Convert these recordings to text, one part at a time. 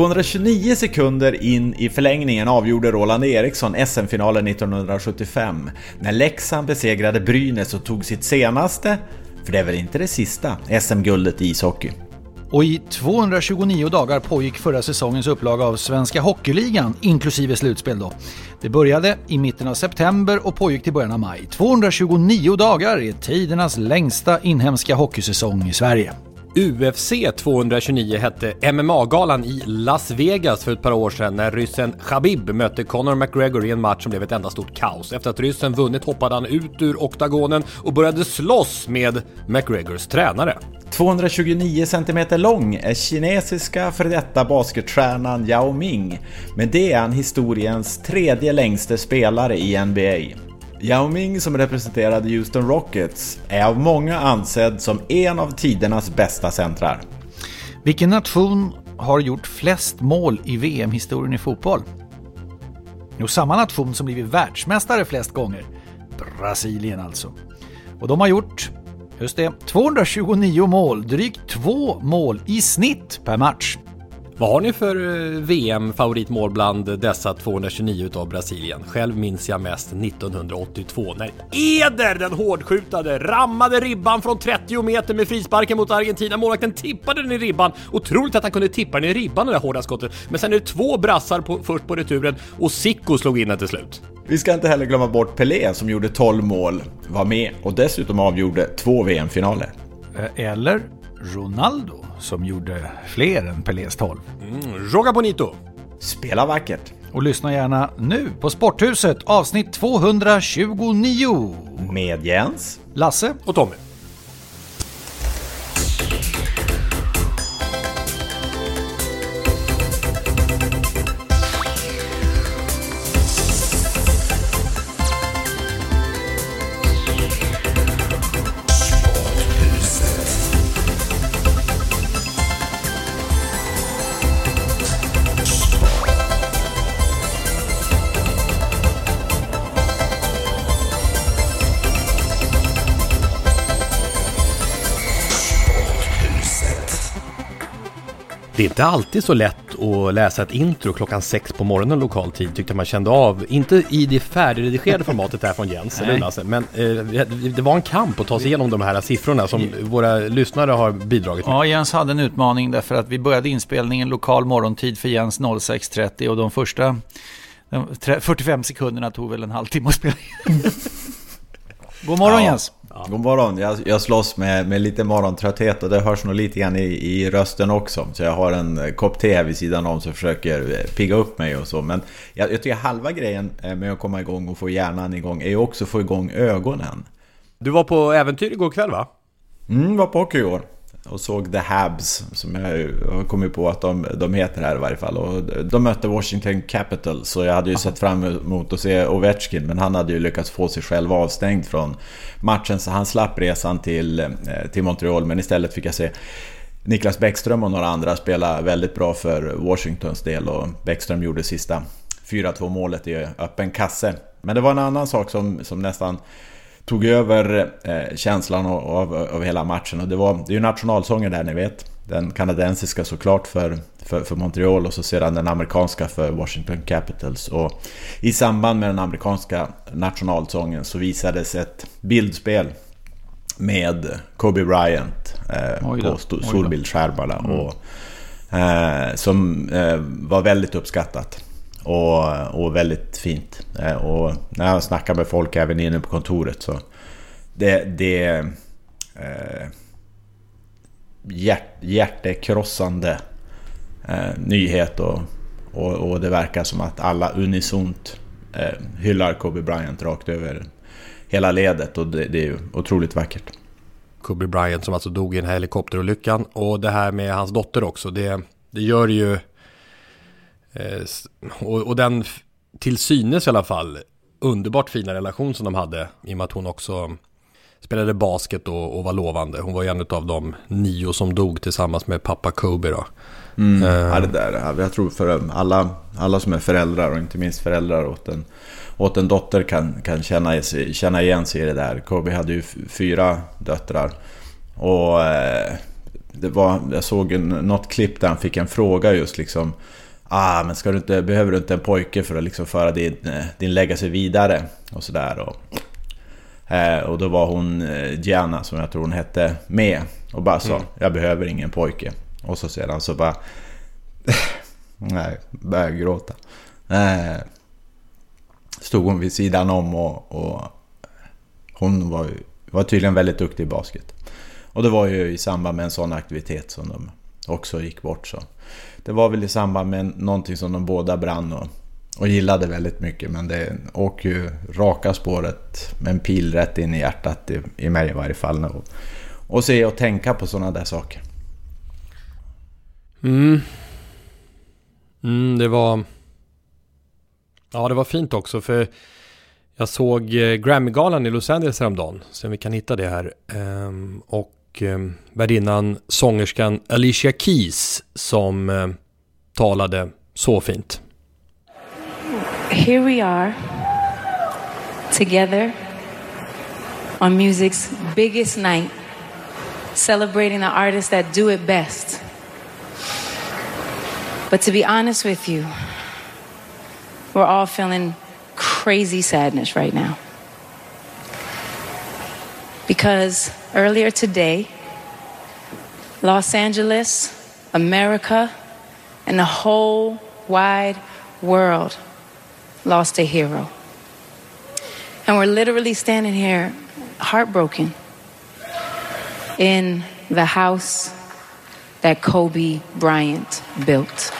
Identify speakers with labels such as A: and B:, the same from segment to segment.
A: ...229 sekunder in i förlängningen avgjorde Roland Eriksson SM-finalen 1975 när Leksand besegrade Brynäs och tog sitt senaste, för det är väl inte det sista, SM-guldet i ishockey.
B: Och i 229 dagar pågick förra säsongens upplaga av Svenska Hockeyligan, inklusive slutspel då. Det började i mitten av september och pågick till början av maj. 229 dagar är tidernas längsta inhemska hockeysäsong i Sverige.
C: UFC 229 hette MMA-galan i Las Vegas för ett par år sedan när ryssen Khabib mötte Conor McGregor i en match som blev ett enda stort kaos. Efter att ryssen vunnit hoppade han ut ur oktagonen och började slåss med McGregors tränare.
A: 229 cm lång är kinesiska för detta basketstjärnan Yao Ming, men det är han historiens tredje längste spelare i NBA. Yao Ming som representerade Houston Rockets är av många ansedd som en av tidernas bästa centrar.
B: Vilken nation har gjort flest mål i VM-historien i fotboll? Jo, samma nation som blivit världsmästare flest gånger. Brasilien alltså. Och de har gjort, just det, 229 mål, drygt två mål i snitt per match.
C: Vad har ni för eh, VM-favoritmål bland dessa 229 utav Brasilien? Själv minns jag mest 1982 när Eder, den hårdskjutade, rammade ribban från 30 meter med frisparken mot Argentina. Målvakten tippade den i ribban. Otroligt att han kunde tippa den i ribban det där hårda skottet. Men sen är det två brassar på, först på returen och Sicko slog in den till slut.
A: Vi ska inte heller glömma bort Pelé som gjorde 12 mål, var med och dessutom avgjorde två VM-finaler.
B: Eller Ronaldo som gjorde fler än Pelés 12.
C: Mm, Joga Bonito!
A: Spela vackert!
B: Och lyssna gärna nu på Sporthuset avsnitt 229.
A: Med Jens,
B: Lasse
C: och Tommy. Det är inte alltid så lätt att läsa ett intro klockan sex på morgonen lokal tid tyckte man kände av. Inte i det färdigredigerade formatet här från Jens, eller Lasse, men eh, det var en kamp att ta sig igenom de här siffrorna som våra lyssnare har bidragit med.
B: Ja, Jens hade en utmaning därför att vi började inspelningen lokal morgontid för Jens 06.30 och de första de 45 sekunderna tog väl en halvtimme att spela in. God morgon
A: Ja.
B: Jens!
A: Ja. God morgon, jag, jag slåss med, med lite morgontrötthet och det hörs nog lite grann i, i rösten också. Så jag har en kopp te vid sidan om som försöker eh, pigga upp mig och så. Men jag, jag tycker halva grejen eh, med att komma igång och få hjärnan igång är ju också att få igång ögonen.
C: Du var på äventyr igår kväll va?
A: Mm, var på hockey igår. Och såg The Habs, som jag har kommit på att de, de heter här i varje fall. Och de mötte Washington Capitals, så jag hade ju sett fram emot att se Ovechkin. Men han hade ju lyckats få sig själv avstängd från matchen, så han slapp resan till, eh, till Montreal. Men istället fick jag se Niklas Bäckström och några andra spela väldigt bra för Washingtons del. Och Bäckström gjorde sista 4-2 målet i öppen kasse. Men det var en annan sak som, som nästan tog över eh, känslan av, av, hela matchen. Och det, var, det är ju nationalsången där ni vet. Den kanadensiska såklart för, för, för Montreal och så sedan den amerikanska för Washington Capitals. Och i samband med den amerikanska nationalsången så visades ett bildspel med Kobe Bryant eh,
B: Oj då,
A: på storbildsskärmarna. Och, eh, som eh, var väldigt uppskattat. Och, och väldigt fint. Eh, och när jag snackar med folk även inne på kontoret så... Det... det eh, hjärt, hjärtekrossande eh, nyhet och, och, och det verkar som att alla unisont eh, hyllar Kobe Bryant rakt över hela ledet och det, det är ju otroligt vackert.
C: Kobe Bryant som alltså dog i den här helikopterolyckan och det här med hans dotter också. Det, det gör ju och, och den till synes i alla fall underbart fina relation som de hade i och med att hon också spelade basket och, och var lovande. Hon var ju en av de nio som dog tillsammans med pappa Kobe då.
A: Mm. Uh, ja, det där, jag tror för alla, alla som är föräldrar och inte minst föräldrar åt en, åt en dotter kan, kan känna, känna igen sig i det där. Kobe hade ju fyra döttrar. Och eh, det var, jag såg en, något klipp där han fick en fråga just liksom Ah, men ska du inte, behöver du inte en pojke för att liksom föra din, eh, din legacy vidare? Och sådär. Och, eh, och då var hon eh, Gianna, som jag tror hon hette, med. Och bara sa, mm. jag behöver ingen pojke. Och så sedan så bara... nej, började gråta. Eh, stod hon vid sidan om och, och hon var, var tydligen väldigt duktig i basket. Och det var ju i samband med en sån aktivitet som de också gick bort. Så. Det var väl i samband med någonting som de båda brann och, och gillade väldigt mycket. Men det åker ju raka spåret med en pil rätt in i hjärtat i, i mig i varje fall. Och, och se och tänka på sådana där saker.
C: Mm. Mm, det var... Ja, det var fint också för jag såg eh, Grammy-galan i Los Angeles häromdagen. Se om vi kan hitta det här. Ehm, och och eh, värdinnan sångerskan Alicia Keys som eh, talade så fint.
D: Here we are together on music's biggest night celebrating the artists that do it best. But to be honest with you, we're all feeling crazy sadness right now. Because earlier today, Los Angeles, America, and the whole wide world lost a hero. And we're literally standing here heartbroken in the house that Kobe Bryant built.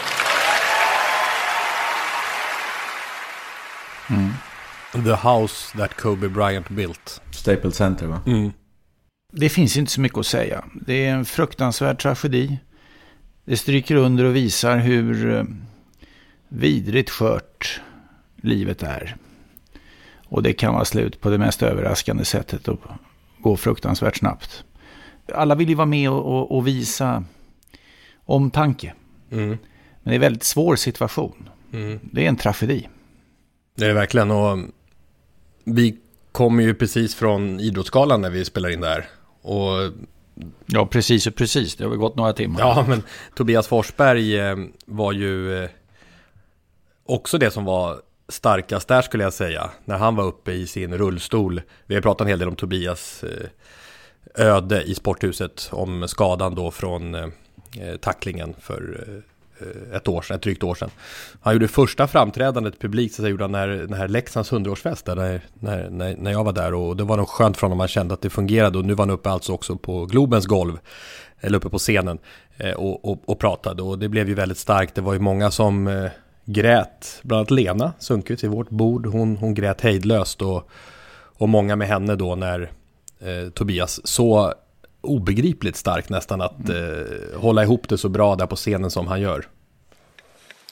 C: Mm. The house that Kobe Bryant built.
A: Staples Center va?
B: Mm. Det finns inte så mycket att säga. Det är en fruktansvärd tragedi. Det stryker under och visar hur eh, vidrigt skört livet är. Och det kan vara slut på det mest överraskande sättet och gå fruktansvärt snabbt. Alla vill ju vara med och, och, och visa omtanke. Mm. Men det är en väldigt svår situation. Mm. Det är en tragedi.
C: Det är det verkligen. Och vi kommer ju precis från Idrottsgalan när vi spelar in där. Och
B: Ja, precis och precis. Det har väl gått några timmar.
C: Ja, men Tobias Forsberg eh, var ju eh, också det som var starkast där skulle jag säga. När han var uppe i sin rullstol. Vi har pratat en hel del om Tobias eh, öde i sporthuset. Om skadan då från tacklingen för Eh, ett år sedan, ett drygt år sedan. Han gjorde första framträdandet publikt, så gjorde han när, när Leksands hundraårsfest, där, när, när, när jag var där. Och det var nog skönt för honom, han kände att det fungerade. Och nu var han uppe alltså också på Globens golv, eller uppe på scenen, eh, och, och, och pratade. Och det blev ju väldigt starkt. Det var ju många som eh, grät, bland annat Lena Sundqvist i vårt bord. Hon, hon grät hejdlöst och, och många med henne då när eh, Tobias så obegripligt starkt nästan att mm. eh, hålla ihop det så bra där på scenen som han gör.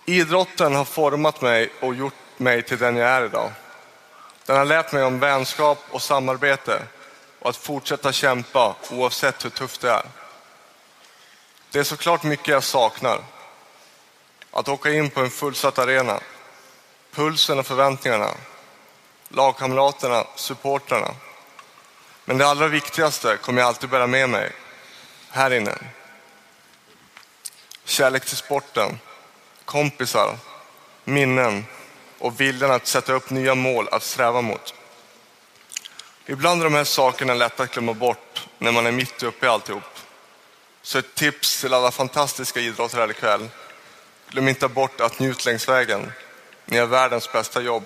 E: Idrotten har format mig och gjort mig till den jag är idag. Den har lärt mig om vänskap och samarbete och att fortsätta kämpa oavsett hur tufft det är. Det är såklart mycket jag saknar. Att åka in på en fullsatt arena, pulsen och förväntningarna, lagkamraterna, supportrarna men det allra viktigaste kommer jag alltid bära med mig här inne. Kärlek till sporten, kompisar, minnen och viljan att sätta upp nya mål att sträva mot. Ibland är de här sakerna lätta att glömma bort när man är mitt uppe i alltihop. Så ett tips till alla fantastiska idrottare här ikväll. Glöm inte bort att njut längs vägen. Ni har världens bästa jobb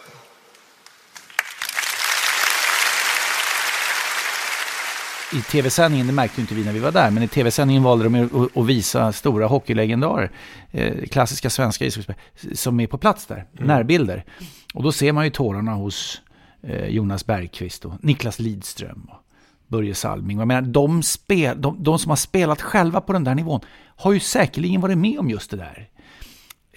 B: i tv-sändningen, det märkte inte vi när vi var där, men i tv-sändningen valde de att visa stora hockeylegendarer, eh, klassiska svenska som är på plats där, mm. närbilder. Och då ser man ju tårarna hos eh, Jonas Bergqvist och Niklas Lidström och Börje Salming. Jag menar, de, spel, de, de som har spelat själva på den där nivån har ju säkerligen varit med om just det där.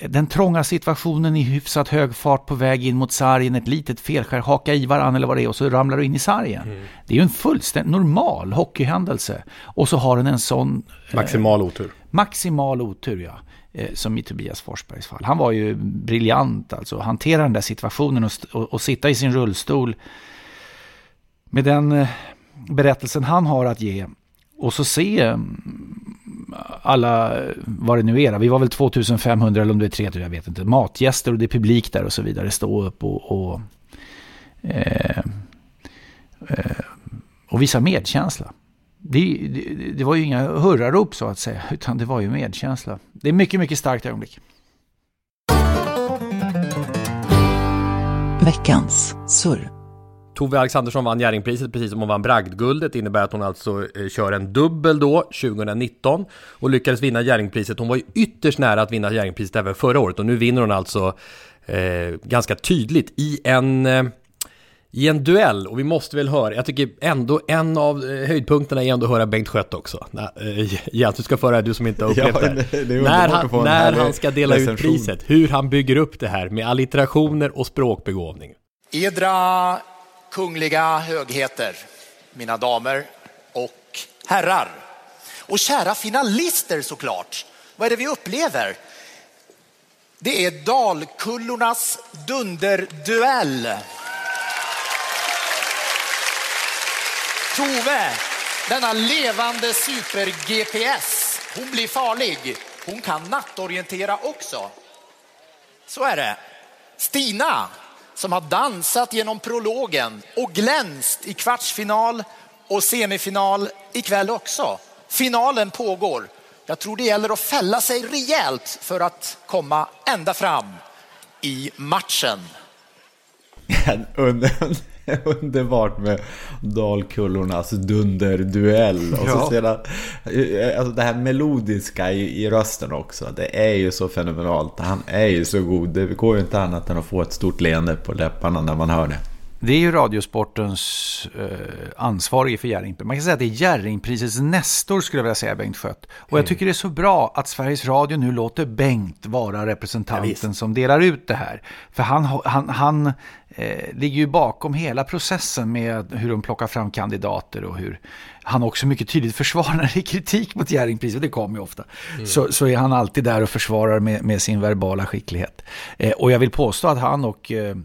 B: Den trånga situationen i hyfsat hög fart på väg in mot sargen, ett litet felskär, haka i varann eller vad det är och så ramlar du in i sargen. Mm. Det är ju en fullständigt normal hockeyhändelse. Och så har den en sån...
C: Maximal eh, otur.
B: Maximal otur, ja. Eh, som i Tobias Forsbergs fall. Han var ju briljant alltså, hantera den där situationen och, och, och sitta i sin rullstol med den eh, berättelsen han har att ge och så se mm, alla, vad det nu är, vi var väl 2500 eller om det är 3000, jag vet inte, matgäster och det är publik där och så vidare, stå upp och, och, eh, eh, och visa medkänsla. Det, det, det, var ju inga hurrarop så att säga, utan det var ju medkänsla. Det är mycket, mycket starkt ögonblick.
C: Veckans surr. Tove Alexandersson vann Jerringpriset precis som hon vann Bragdguldet. Det innebär att hon alltså eh, kör en dubbel då 2019 och lyckades vinna Jerringpriset. Hon var ju ytterst nära att vinna Jerringpriset även förra året och nu vinner hon alltså eh, ganska tydligt i en eh, i en duell, och vi måste väl höra, jag tycker ändå en av eh, höjdpunkterna är ändå att höra Bengt Skött också. Eh, Jens, du ska föra du som inte har upplevt ja, det. det när han, när han ska dela ut priset, hur han bygger upp det här med allitterationer och språkbegåvning.
F: Edra kungliga högheter, mina damer och herrar. Och kära finalister såklart. Vad är det vi upplever? Det är Dalkullornas dunderduell. Tove, denna levande super-GPS, hon blir farlig. Hon kan nattorientera också. Så är det. Stina, som har dansat genom prologen och glänst i kvartsfinal och semifinal ikväll också. Finalen pågår. Jag tror det gäller att fälla sig rejält för att komma ända fram i matchen.
A: Underbart med Dalkullornas dunderduell. Och så sedan, eh, alltså det här melodiska i, i rösten också. Det är ju så fenomenalt. Han är ju så god. Det går ju inte annat än att få ett stort leende på läpparna när man hör det.
B: Det är ju Radiosportens eh, ansvarige för Jerringpriset. Man kan säga att det är Jerringprisets nästor skulle jag vilja säga, Bengt Skött. Och mm. jag tycker det är så bra att Sveriges Radio nu låter Bengt vara representanten ja, som delar ut det här. För han, han, han eh, ligger ju bakom hela processen med hur de plockar fram kandidater och hur han också mycket tydligt försvarar är kritik mot Jerringpriset, det kommer ju ofta. Mm. Så, så är han alltid där och försvarar med, med sin verbala skicklighet. Eh, och jag vill påstå att han och eh,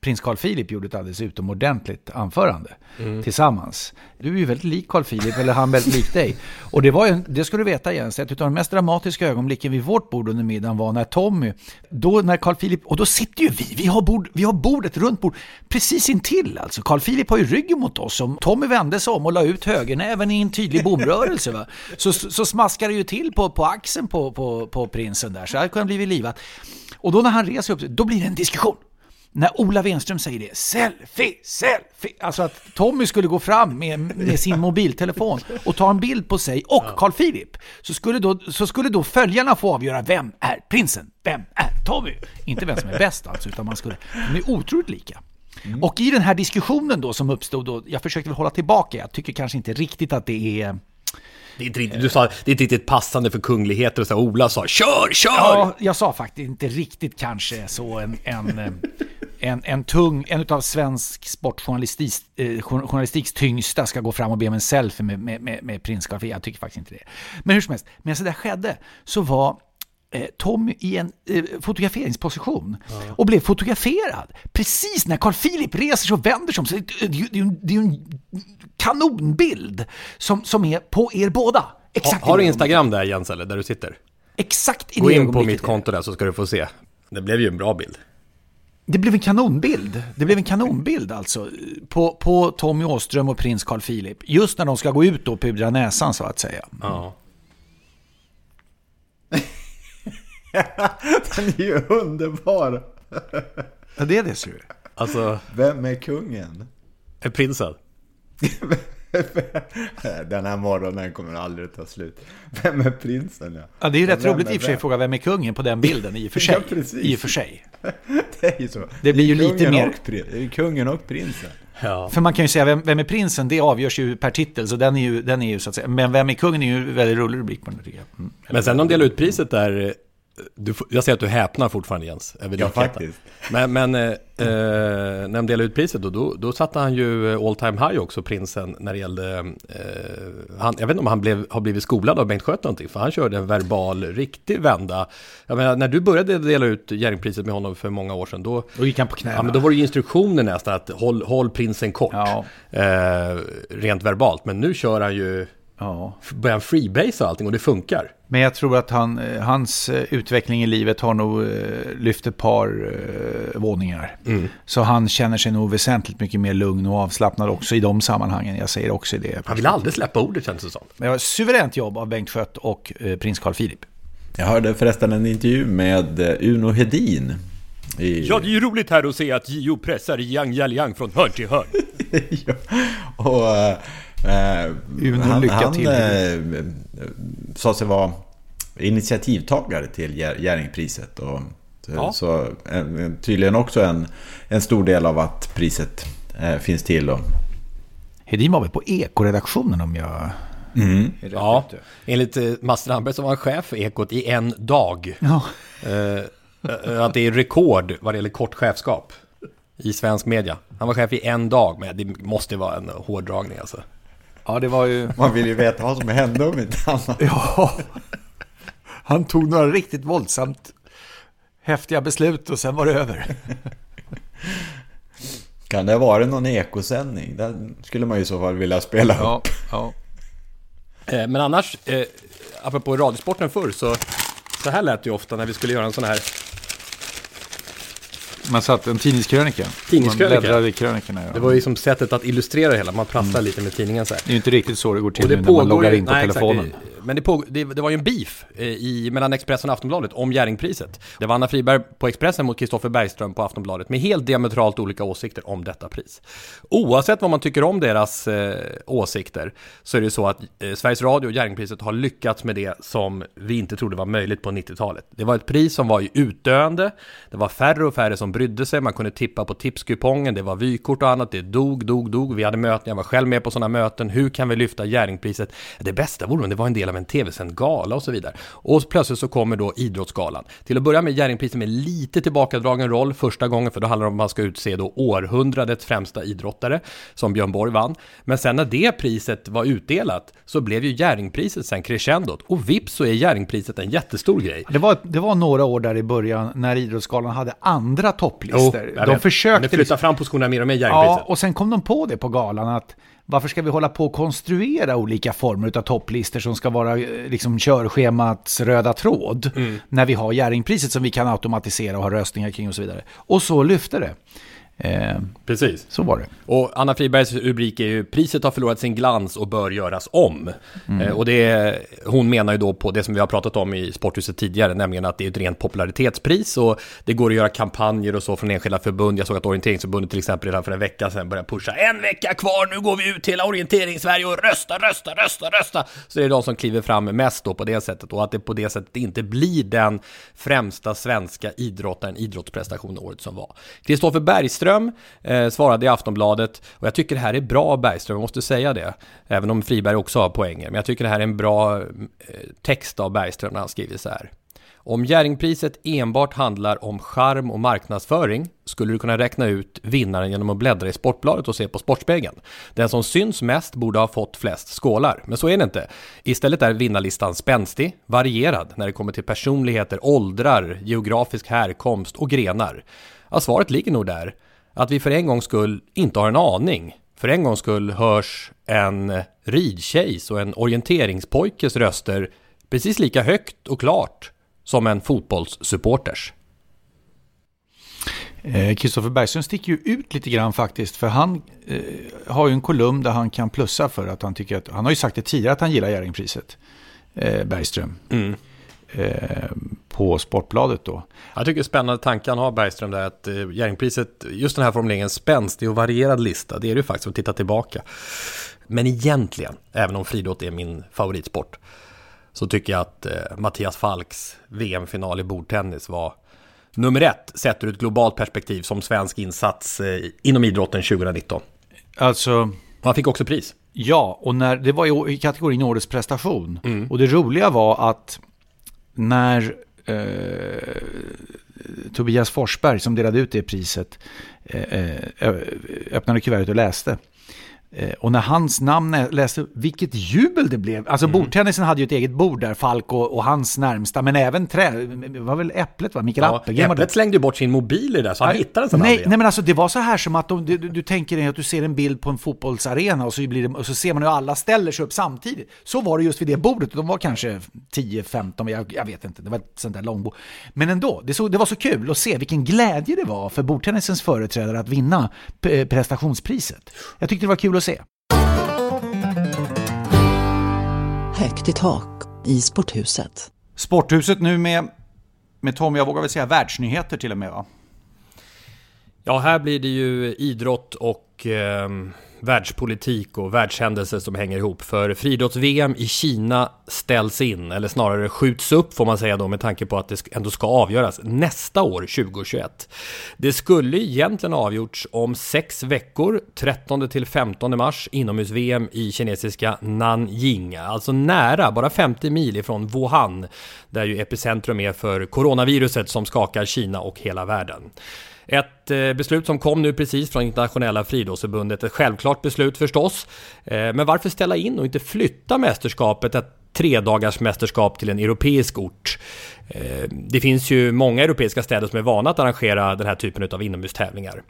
B: prins Carl Philip gjorde ett alldeles utomordentligt anförande mm. tillsammans. Du är ju väldigt lik Carl Philip, eller han väldigt lik dig. Och det var ju, det ska du veta Jens, ett av de mest dramatiska ögonblicken vid vårt bord under middagen var när Tommy, då när Carl Philip, och då sitter ju vi, vi har, bord, vi har bordet, runt bord, precis intill alltså. Carl Philip har ju ryggen mot oss, och Tommy vände sig om och la ut högernäven i en tydlig bomrörelse. Va? Så, så smaskar det ju till på, på axeln på, på, på prinsen där, så det hade kunnat bli livat. Och då när han reser upp då blir det en diskussion när Ola Wenström säger det, selfie, selfie, alltså att Tommy skulle gå fram med, med sin mobiltelefon och ta en bild på sig och Carl Philip, så skulle, då, så skulle då följarna få avgöra vem är prinsen, vem är Tommy? Inte vem som är bäst alltså, utan man skulle, de är otroligt lika. Mm. Och i den här diskussionen då som uppstod, då, jag försökte väl hålla tillbaka, jag tycker kanske inte riktigt att det är
C: det är inte riktigt, du sa, det är inte riktigt passande för kungligheter och så Ola sa kör, kör!
B: Ja, jag sa faktiskt inte riktigt kanske så en, en eh, en, en tung, en av svensk sportjournalistiks eh, journalistiks tyngsta ska gå fram och be om en selfie med, med, med, med prins Carl Jag tycker faktiskt inte det. Men hur som helst, medan det där skedde så var Tommy i en eh, fotograferingsposition ja. och blev fotograferad. Precis när Carl Philip reser sig och vänder sig om. Så det är ju en kanonbild som, som är på er båda.
C: Exakt ha, har du Instagram där Jens, eller där du sitter?
B: Exakt i
C: Gå in på mitt konto där så ska du få se. Det blev ju en bra bild.
B: Det blev en kanonbild. Det blev en kanonbild alltså. På, på Tommy Åström och prins Carl Philip. Just när de ska gå ut och pudra näsan så att säga.
C: Ja.
A: Den är ju underbar.
B: Ja, det är det ser du.
C: Alltså...
A: Vem är kungen?
C: Är prinsen.
A: Den här morgonen kommer aldrig ta slut. Vem är prinsen? Ja,
B: ja det är ju rätt roligt i och för sig att fråga vem är kungen på den bilden i och för sig. ja, precis. I och för sig.
A: det är ju så.
B: Det blir ju lite mer...
A: Och, kungen och prinsen.
B: Ja. För man kan ju säga, vem, vem, är prinsen? Det avgörs ju per titel, så den är ju, den är ju så att säga... Men vem är kungen är ju väldigt rolig rubrik på den tycker jag.
C: Mm. Men sen de delade ut priset där du, jag ser att du häpnar fortfarande Jens. Över
A: Ja, faktiskt.
C: Men, men eh, eh, när de delade ut priset då, då, då satte han ju all time high också, prinsen, när det gällde... Eh, han, jag vet inte om han blev, har blivit skolad av Bengt Schött någonting, för han körde en verbal, riktig vända. Jag menar, när du började dela ut Jerringpriset med honom för många år sedan, då...
B: Då gick han på knäna.
C: Ja, men då var det ju instruktioner nästan att håll, håll prinsen kort.
B: Ja.
C: Eh, rent verbalt. Men nu kör han ju...
B: Ja.
C: Börjar han freebase och allting och det funkar.
B: Men jag tror att han, eh, hans eh, utveckling i livet har nog eh, lyft ett par eh, våningar. Så han känner sig nog väsentligt mycket mer lugn och avslappnad också i de sammanhangen. Jag säger också det.
C: Han vill aldrig släppa ordet känns det som.
B: Det var ett suveränt jobb av Bengt Schött och eh, prins Carl Philip.
A: Jag hörde förresten en intervju med Uno Hedin. I,
C: Ja, det är ju roligt här att se att JO pressar Yang Jialiang från hörn till hörn.
A: ja. Och,
B: Uno,
A: han,
B: lycka
A: han
B: till.
A: eh, sa sig vara initiativtagare till Jerringpriset. Och, så,
C: Ja.
A: så eh, tydligen också en, en stor del av att priset eh, finns till. Och,
B: Hedin var väl på Eko-redaktionen om jag...
C: Ja, enligt eh, Mats Strandberg som var chef för Ekot i en dag.
B: Ja.
C: Eh, eh, att det är rekord vad det gäller kort chefskap i svensk media. Han var chef i en dag, men det måste vara en hårdragning alltså.
B: Ja, det var ju...
A: man vill ju veta vad som hände om inte annat.
B: Ja. Han tog några riktigt våldsamt häftiga beslut och sen var det över.
A: Kan det ha varit någon ekosändning? Den skulle man ju i så fall vilja spela upp.
B: Ja, ja.
C: Eh, Men annars, eh, apropå radiosporten förr, så, så här lät det ju ofta när vi skulle göra en sån här
B: Man satt en tidningskrönika.
C: Tidningskrönika.
B: Man bläddrade i krönikorna. Ja.
C: Det var ju som sättet att illustrera det hela, man prasslar lite med tidningen så här.
B: Det är ju inte riktigt så det går till
C: Och det
B: nu när man loggar in på
C: nej, exakt.
B: telefonen.
C: Det- men det, på, det, det var ju en beef eh, i, mellan Expressen och Aftonbladet om Jerringpriset. Det var Anna Friberg på Expressen mot Kristoffer Bergström på Aftonbladet med helt diametralt olika åsikter om detta pris. Oavsett vad man tycker om deras eh, åsikter så är det ju så att eh, Sveriges Radio och Jerringpriset har lyckats med det som vi inte trodde var möjligt på 90-talet. Det var ett pris som var i utdöende, det var färre och färre som brydde sig, man kunde tippa på tipskupongen, det var vykort och annat, det dog, dog, dog. Vi hade möten, jag var själv med på sådana möten. Hur kan vi lyfta Jerringpriset? Det bästa vore om det var en del av en tv-sänd gala och så vidare. Och plötsligt så kommer då Idrottsgalan. Till att börja med Jerringpriset med lite tillbakadragen roll första gången, för då handlar det om att man ska utse då århundradets främsta idrottare, som Björn Borg vann. Men sen när det priset var utdelat så blev ju Jerringpriset sen crescendot. Och vips så är Jerringpriset en jättestor grej.
B: Det var, det var några år där i början när Idrottsgalan hade andra topplistor.
C: jag
B: de
C: vet.
B: försökte...
C: Men det flyttar fram positionerna mer och mer,
B: ja,
C: Jerringpriset.
B: och sen kom de på det på galan att varför ska vi hålla på och konstruera olika former av topplistor som ska vara eh, liksom körschemats röda tråd
C: Mm.
B: när vi har Jerringpriset som vi kan automatisera och ha röstningar kring och så vidare. Och så lyfte det. Eh,
C: Precis.
B: så var det.
C: Och Anna Fribergs rubrik är ju “Priset har förlorat sin glans och bör göras om”. Eh, och det, hon menar ju då på det som vi har pratat om i Sporthuset tidigare, nämligen att det är ett rent popularitetspris och det går att göra kampanjer och så från enskilda förbund. Jag såg att Orienteringsförbundet till exempel redan för en vecka sedan började pusha “En vecka kvar, nu går vi ut till hela Orienteringssverige och rösta, rösta, rösta, rösta”. Så det är de som kliver fram mest då på det sättet och att det på det sättet inte blir den främsta svenska idrottaren, idrottsprestationen året som var. Kristoffer Bergström eh, svarade i Aftonbladet och jag tycker det här är bra Bergström, jag måste säga det. Även om Friberg också har poänger. Men jag tycker det här är en bra eh, text av Bergström när han skriver så här. Om Jerringpriset enbart handlar om charm och marknadsföring skulle du kunna räkna ut vinnaren genom att bläddra i Sportbladet och se på Sportspegeln. Den som syns mest borde ha fått flest skålar, men så är det inte. Istället är vinnarlistan spänstig, varierad när det kommer till personligheter, åldrar, geografisk härkomst och grenar. Ja, svaret ligger nog där. Att vi för en gångs skull inte har en aning. För en gångs skull hörs en ridtjejs och en orienteringspojkes röster precis lika högt och klart som en fotbollssupporters.
B: Eh, Kristoffer Bergström sticker ju ut lite grann faktiskt. För han eh, har ju en kolumn där han kan plussa för att han tycker att... Han har ju sagt det tidigare att han gillar Jerringpriset. Eh, Bergström. Eh, på Sportbladet då.
C: Jag tycker det är spännande tanke han har Bergström där att eh, Jerringpriset, just den här formuleringen spänstig och varierad lista, det är det ju faktiskt att titta tillbaka. Men egentligen, även om friidrott är min favoritsport, så tycker jag att eh, Mattias Falks VM-final i bordtennis var nummer ett, sett ur ett globalt perspektiv som svensk insats eh, inom idrotten 2019.
B: Alltså,
C: Han fick också pris.
B: ja, och när, det var i, kategorin Årets prestation. Och det roliga var att när eh, Tobias Forsberg som delade ut det priset eh, eh öppnade kuvertet och läste. Eh, och när hans namn läste, vilket jubel det blev. Alltså mm. bordtennisen hade ju ett eget bord där, Falk och, och hans närmsta, men även trä, var väl Äpplet va? Mikael
C: ja, Appelgren. Äpplet slängde ju bort sin mobil i det där, så han ja, hittade
B: den nej, nej, men alltså det var så här som att de, du, du tänker dig att du ser en bild på en fotbollsarena och så, blir det, och så ser man hur alla ställer sig upp samtidigt. Så var det just vid det bordet, de var kanske 10-15, jag, jag, vet inte, det var ett sånt där långbord. Men ändå, det, så, det var så kul att se vilken glädje det var för bordtennisens företrädare att vinna prestationspriset. Jag tyckte det var kul att se.
G: Högt i tak i Sporthuset.
B: Sporthuset nu med, med Tom, jag vågar väl säga världsnyheter till och med va?
C: Ja, här blir det ju idrott och eh världspolitik och världshändelser som hänger ihop. För friidrotts-VM i Kina ställs in, eller snarare skjuts upp får man säga då med tanke på att det ändå ska avgöras nästa år, 2021. Det skulle egentligen avgjorts om sex veckor, 13 till 15 mars, inomhus-VM i kinesiska Nanjing. Alltså nära, bara 50 mil ifrån Wuhan, där ju epicentrum är för coronaviruset som skakar Kina och hela världen. Ett eh, beslut som kom nu precis från internationella friidrottsförbundet, ett självklart beslut förstås. Eh, men varför ställa in och inte flytta mästerskapet ett tredagars mästerskap till en europeisk ort. Eh, det finns ju många europeiska städer som är vana att arrangera den här typen av inomhustävlingar.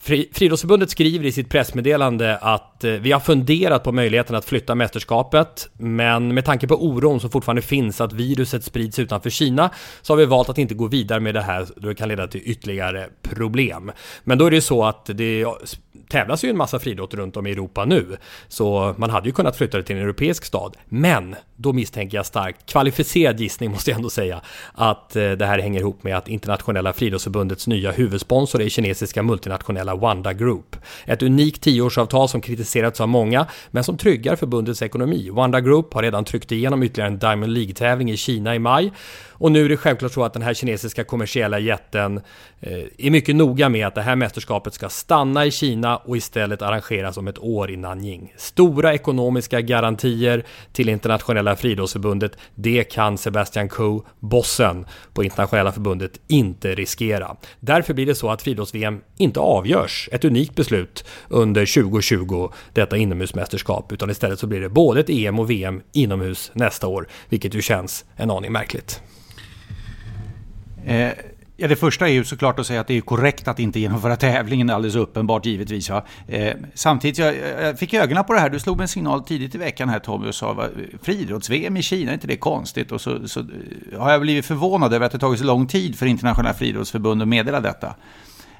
C: Friidrottsförbundet skriver i sitt pressmeddelande att eh, vi har funderat på möjligheten att flytta mästerskapet, men med tanke på oron som fortfarande finns att viruset sprids utanför Kina så har vi valt att inte gå vidare med det här då det kan leda till ytterligare problem. Men då är det ju så att det tävlas ju en massa friidrott runt om i Europa nu, så man hade ju kunnat flytta det till en europeisk stad. Men då misstänker jag starkt, kvalificerad gissning måste jag ändå säga, att eh, det här hänger ihop med att Internationella friidrottsförbundets nya huvudsponsor är kinesiska multinationella Wanda Group. Ett unikt tioårsavtal som kritiserats av många, men som tryggar förbundets ekonomi. Wanda Group har redan tryckt igenom ytterligare en Diamond League-tävling i Kina i maj och nu är det självklart så att den här kinesiska kommersiella jätten eh, är mycket noga med att det här mästerskapet ska stanna i Kina och istället arrangeras om ett år i Nanjing. Stora ekonomiska garantier till internationella friidrottsförbundet, det kan Sebastian Coe, bossen på internationella förbundet, inte riskera. Därför blir det så att friidrotts-VM inte avgörs, ett unikt beslut under 2020, detta inomhusmästerskap, utan istället så blir det både ett EM och VM inomhus nästa år, vilket ju känns en aning märkligt.
B: Eh, ja, det första är ju såklart att säga att det är korrekt att inte genomföra tävlingen, alldeles uppenbart givetvis. Ja. Eh, samtidigt, jag, jag fick ögonen på det här, du slog en signal tidigt i veckan här Tommy och sa friidrotts-VM i Kina, är inte det konstigt? Och så, så har jag blivit förvånad över att det tagit så lång tid för internationella friidrottsförbund att meddela detta.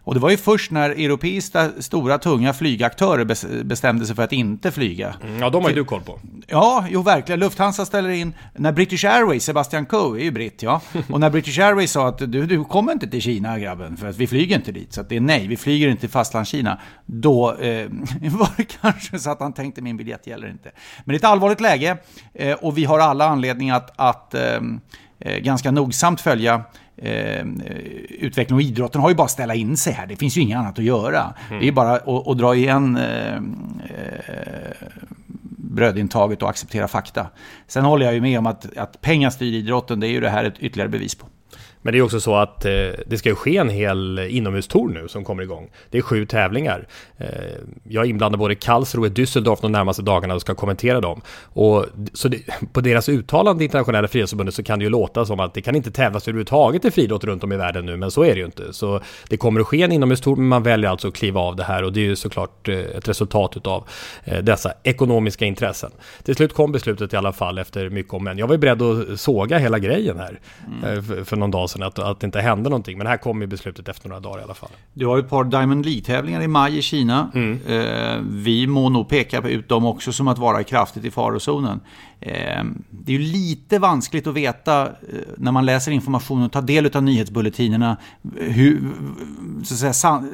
B: Och det var ju först när europeiska stora tunga flygaktörer bestämde sig för att inte flyga.
C: Mm, ja, de har ju du koll på.
B: Ja, jo verkligen. Lufthansa ställer in, när British Airways, Sebastian Coe är ju britt ja, och när British Airways sa att du, du kommer inte till Kina grabben, för att vi flyger inte dit, så att det är nej, vi flyger inte till fastlandskina. Då eh, var det kanske så att han tänkte min biljett gäller inte. Men det är ett allvarligt läge eh, och vi har alla anledning att, att eh, eh ganska nogsamt följa eh, utveckling och idrotten har ju bara att ställa in sig här. Det finns ju inget annat att göra. Mm. Det är bara att, att dra igen eh, eh, brödintaget och acceptera fakta. Sen håller jag ju med om att, att pengar styr idrotten. Det är ju det här ett ytterligare bevis på.
C: Men det är också så att eh, det ska ju ske en hel inomhustour nu som kommer igång. Det är sju tävlingar. Eh, jag är inblandad både i Karlsruhe och Düsseldorf de närmaste dagarna och ska kommentera dem. Och, så det, på deras uttalande i Internationella Friidrottsförbundet så kan det ju låta som att det kan inte tävlas överhuvudtaget i friidrott runt om i världen nu, men så är det ju inte. Så det kommer att ske en inomhustour, men man väljer alltså att kliva av det här och det är ju såklart eh, ett resultat utav eh, dessa ekonomiska intressen. Till slut kom beslutet i alla fall efter mycket om men. Jag var ju beredd att såga hela grejen här mm. för, för någon dag sedan att, att det inte hände någonting. Men här kom ju beslutet efter några dagar i alla fall.
B: Du har ett par Diamond League-tävlingar i maj i Kina. Mm. Eh, vi må nog peka ut dem också som att vara kraftigt i farozonen. Eh, det är ju lite vanskligt att veta eh, när man läser information och tar del av nyhetsbulletinerna. Eh, hur, så att säga,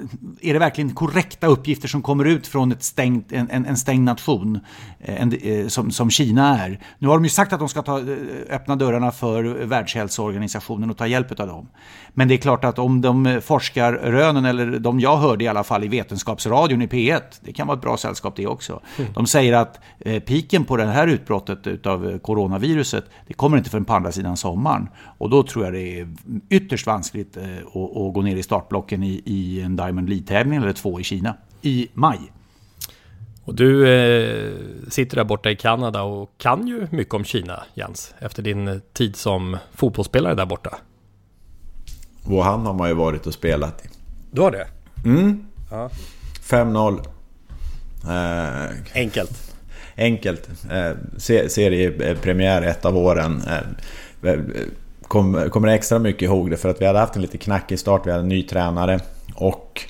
B: är det verkligen korrekta uppgifter som kommer ut från ett stängt, en, en stängd nation eh, en, eh, som, som Kina är? Nu har de ju sagt att de ska ta, eh, öppna dörrarna för Världshälsoorganisationen och ta hjälp av dem. Men det är klart att om de forskarrönen, eller de jag hörde i alla fall i Vetenskapsradion i P1, det kan vara ett bra sällskap det också. Mm. De säger att eh, piken på det här utbrottet av coronaviruset, det kommer inte förrän på andra sidan sommaren. Och då tror jag det är ytterst vanskligt eh, att, att gå ner i startblocken i, i en Diamond League-tävling eller två i Kina i maj.
C: Och du eh, sitter där borta i Kanada och kan ju mycket om Kina, Jens, efter din tid som fotbollsspelare där borta.
A: Wuhan har man ju varit och spelat i.
C: Du har det?
A: Mm. Ja. 5-0. Eh,
C: enkelt.
A: Enkelt. Eh, seriepremiär ett av åren. Eh, kom, kommer extra mycket ihåg det för att vi hade haft en lite knackig start. Vi hade en ny tränare. Och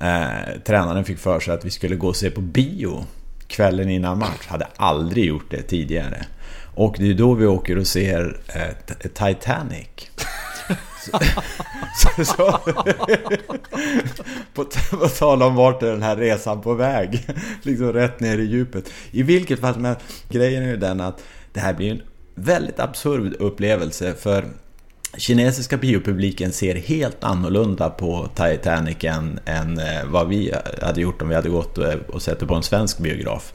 A: eh, tränaren fick för sig att vi skulle gå och se på bio kvällen innan match. Hade aldrig gjort det tidigare. Och det är då vi åker och ser eh, Titanic. så, så, på, på tal om vart är den här resan på väg? liksom rätt ner i djupet. I vilket fall, men grejen är ju den att det här blir en väldigt absurd upplevelse för kinesiska biopubliken ser helt annorlunda på Titanic än, än eh, vad vi hade gjort om vi hade gått och sett det på en svensk biograf.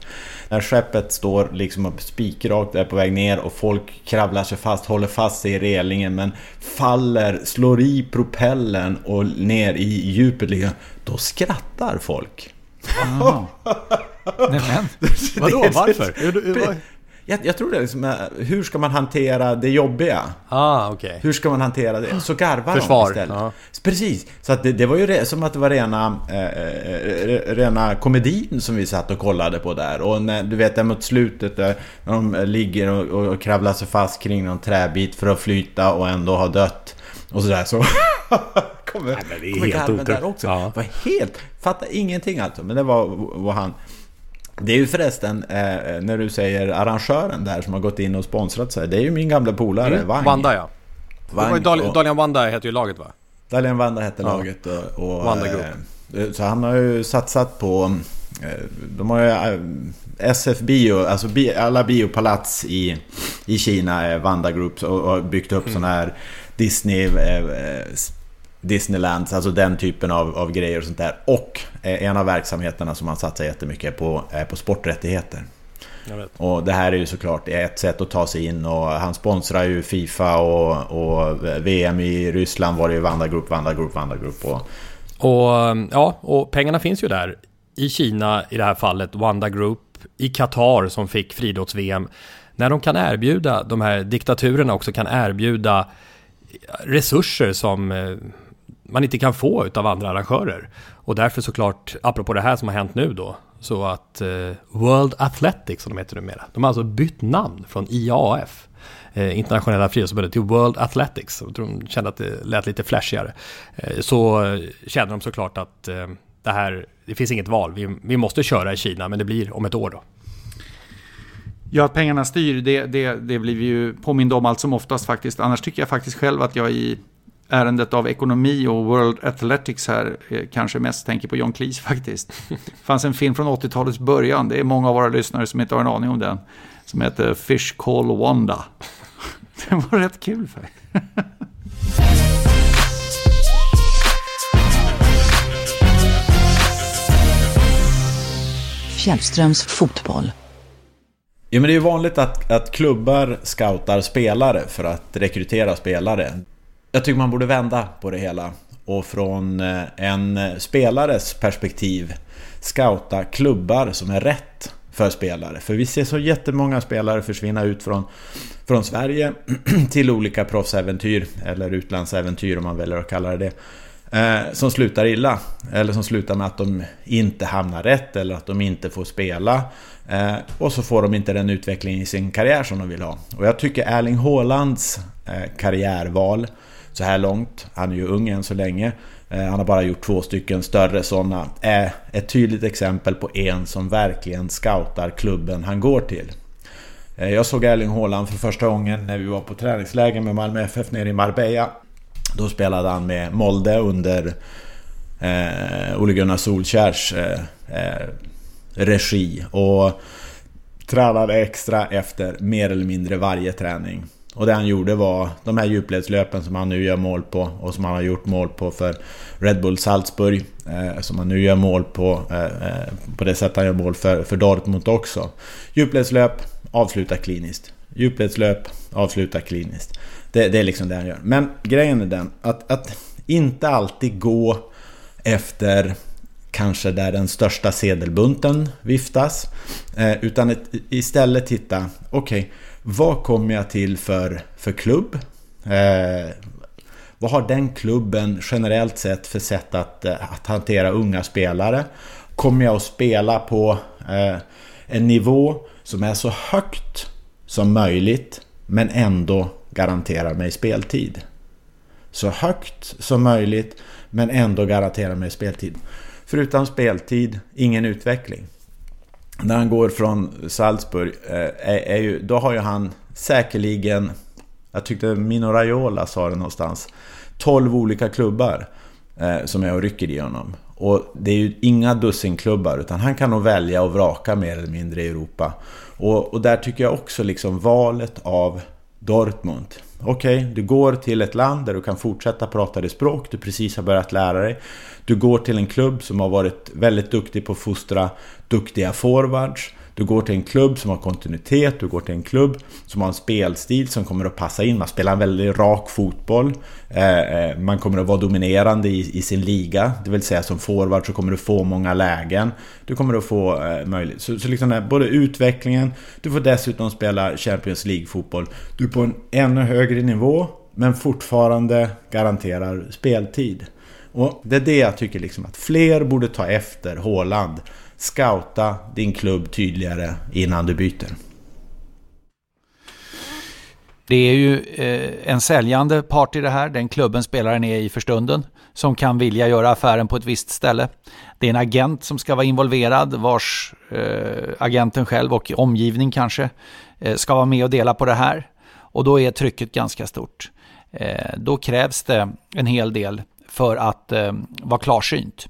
A: När skeppet står liksom spikrakt är på väg ner och folk kravlar sig fast, håller fast sig i relingen men faller, slår i propellen och ner i djupet. Då skrattar folk.
B: Aha. Nej men, vadå, varför?
A: Jag, jag tror det är liksom, hur ska man hantera det jobbiga?
C: Ah, okay.
A: Hur ska man hantera det? Så garvar
C: Försvar.
A: de istället. Ja. Precis. Så att det, det var ju re, som att det var rena, eh, eh rena komedin som vi satt och kollade på där. Och när, du vet, där mot slutet där, när de ligger och, och kravlar sig fast kring någon träbit för att flyta och ändå har dött. Och sådär så... kommer,
C: Nej, det är helt otroligt. där också.
A: Ja. var helt... Fattar ingenting alltså. Men det var vad han... Det är ju förresten, eh, när du säger arrangören där som har gått in och sponsrat sig. Det är ju min gamla polare,
C: mm, Wang. Wanda ja. Wang, Dal och, Dalian Wanda heter ju laget va?
A: Dalian Wanda hette ja. laget. Och, och Wanda Group. Eh, så han har ju satsat på... Eh, de har ju... Eh, SF Bio, alltså alla biopalats i, i Kina är Wanda Group och, och byggt upp mm. sådana här Disney eh, Disneylands, alltså den typen av, av grejer och sånt där. Och en av verksamheterna som man satsar jättemycket på är på sporträttigheter. Och det här är ju såklart ett sätt att ta sig in och han sponsrar ju Fifa och, och VM i Ryssland var det ju Vanda Group, Vanda Group, Vanda Group. Och...
C: och ja, och pengarna finns ju där. I Kina i det här fallet, Wanda Group. I Qatar som fick friidrotts-VM. När de kan erbjuda, de här diktaturerna också kan erbjuda resurser som eh, man inte kan få av andra arrangörer. Och därför såklart, apropå det här som har hänt nu då, så att eh, World Athletics, som de heter numera, de har alltså bytt namn från IAF, eh, Internationella friidrottsförbundet, till World Athletics. Jag tror de kände att det lät lite flashigare. Eh, så eh, känner de såklart att eh, det här, det finns inget val, vi, vi måste köra i Kina, men det blir om ett år då.
B: Ja, att pengarna styr, det, det, det blir vi ju påminda om allt som oftast faktiskt. Annars tycker jag faktiskt själv att jag i ärendet av ekonomi och World Athletics här eh, kanske mest tänker på John Cleese faktiskt. Det fanns en film från 80-talets början, det är många av våra lyssnare som inte har en aning om den, som heter Fish Call Wanda. Den var rätt kul för
G: Fjällströms fotboll.
A: Ja, men det är ju vanligt att, att klubbar scoutar spelare för att rekrytera spelare. Jag tycker man borde vända på det hela och från eh, en spelares perspektiv scouta klubbar som är rätt för spelare. För vi ser så jättemånga spelare försvinna ut från, från Sverige till olika proffsäventyr, eller utlandsäventyr om man väljer att kalla det det. Eh, som slutar illa, eller som slutar med att de inte hamnar rätt eller att de inte får spela. Eh, och så får de inte den utveckling i sin karriär som de vill ha. Och jag tycker Erling Haalands eh, karriärval så här långt. Han är ju ung än så länge. Eh, han har bara gjort två stycken större sådana. Är eh, ett tydligt exempel på en som verkligen scoutar klubben han går till. Eh, jag såg Erling Haaland för första gången när vi var på träningsläger med Malmö FF nere i Marbella. Då spelade han med Molde under eh, Ole Gunnar Solskjärs eh, eh, regi. Och tränade extra efter mer eller mindre varje träning. Och det han gjorde var de här djupledslöpen som han nu gör mål på och som han har gjort mål på för Red Bull Salzburg. Eh, som han nu gör mål på, eh, eh, på det sätt han gör mål för, för Dortmund också. Djupledslöp, avsluta kliniskt. Djupledslöp, avsluta kliniskt. Det, det, är liksom det han gör. Men grejen är den att, att inte alltid gå efter kanske där den största sedelbunten viftas. Eh, utan ett, istället titta, okej, okay, vad kommer jag till för, för klubb? Eh, vad har den klubben generellt sett för sätt att, eh, att hantera unga spelare? Kommer jag att spela på eh, en nivå som är så högt som möjligt men ändå garanterar mig speltid? Så högt som möjligt men ändå garanterar mig speltid. För utan speltid, ingen utveckling. När han går från Salzburg, eh, är, är ju, då har ju han säkerligen, jag tyckte Mino Raiola sa det någonstans, 12 olika klubbar eh, som är och rycker i honom. Och det är ju inga dussinklubbar utan han kan nog välja och vraka mer eller mindre i Europa. Och, och där tycker jag också liksom valet av Dortmund. Okej, okay, du går till ett land där du kan fortsätta prata det språk du precis har börjat lära dig. Du går till en klubb som har varit väldigt duktig på att fostra duktiga forwards. Du går till en klubb som har kontinuitet, du går till en klubb som har en spelstil som kommer att passa in. Man spelar en väldigt rak fotboll. Eh, eh, man kommer att vara dominerande i, sin liga. Det vill säga som forward så kommer du få många lägen. Du kommer att få eh, möjlighet. Så, så liksom både utvecklingen, du får dessutom spela Champions League-fotboll. Du är på en ännu högre nivå men fortfarande garanterar speltid. Och det är det jag tycker liksom att fler borde ta efter Håland scouta din klubb tydligare innan du byter.
B: Det är ju eh, en säljande part i det här, den klubben spelaren är i för stunden, som kan vilja göra affären på ett visst ställe. Det är en agent som ska vara involverad, vars eh, agenten själv och omgivning kanske eh, ska vara med och dela på det här. Och då är trycket ganska stort. Då krävs det en hel del för att vara klarsynt.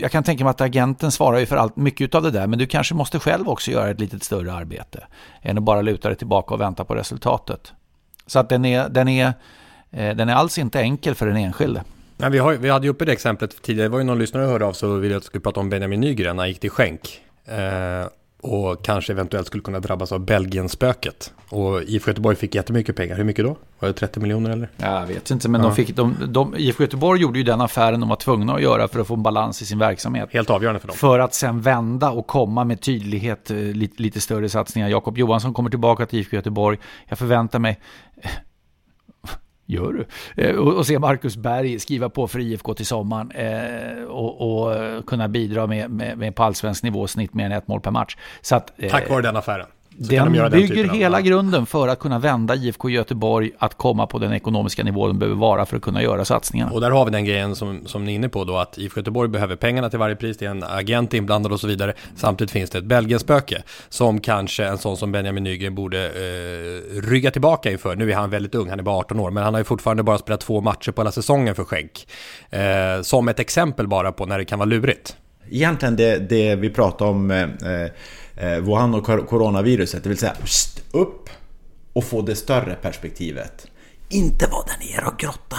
B: Jag kan tänka mig att agenten svarar ju för allt, mycket av det där, men du kanske måste själv också göra ett lite större arbete än att bara luta dig tillbaka och vänta på resultatet. Så att den är, den är, eh, den är alls inte enkel för den enskilde.
C: Nej, vi, har, vi hade ju uppe det exemplet tidigare, det var ju någon lyssnare som hörde av sig och ville att vi skulle prata om Benjamin Nygren, han gick till skänk. Eh, och kanske eventuellt skulle kunna drabbas av Belgien-spöket. Och IFK Göteborg fick jättemycket pengar. Hur mycket då? Var det 30 miljoner eller?
B: Jag vet inte, men ja. de fick, de, de, IFK Göteborg gjorde ju den affären de var tvungna att göra för att få en balans i sin verksamhet.
C: Helt avgörande för dem.
B: För att sen vända och komma med tydlighet, eh, lite, lite större satsningar. Jakob Johansson kommer tillbaka till IFK Göteborg. Jag förväntar mig Gör du? Eh, och, och se Marcus Berg skriva på för IFK till sommaren eh, och, och, kunna bidra med, med, med på allsvensk nivå snitt mer än ett mål per match.
C: Så att, eh, Tack vare den affären.
B: Så den de bygger den hela av... grunden för att kunna vända IFK Göteborg att komma på den ekonomiska nivå de behöver vara för att kunna göra satsningarna.
C: Och där har vi den grejen som, som ni är inne på då, att IFK Göteborg behöver pengarna till varje pris, det är en agent inblandad och så vidare. Samtidigt finns det ett Belgienspöke som kanske en sån som Benjamin Nygren borde eh, rygga tillbaka inför. Nu är han väldigt ung, han är bara 18 år, men han har ju fortfarande bara spelat två matcher på hela säsongen för Skänk. Eh, som ett exempel bara på när det kan vara lurigt.
A: Egentligen det, det vi pratar om eh, eh, Eh, Wuhan och coronaviruset. Det vill säga upp och få det större perspektivet. Inte vara där nere och grotta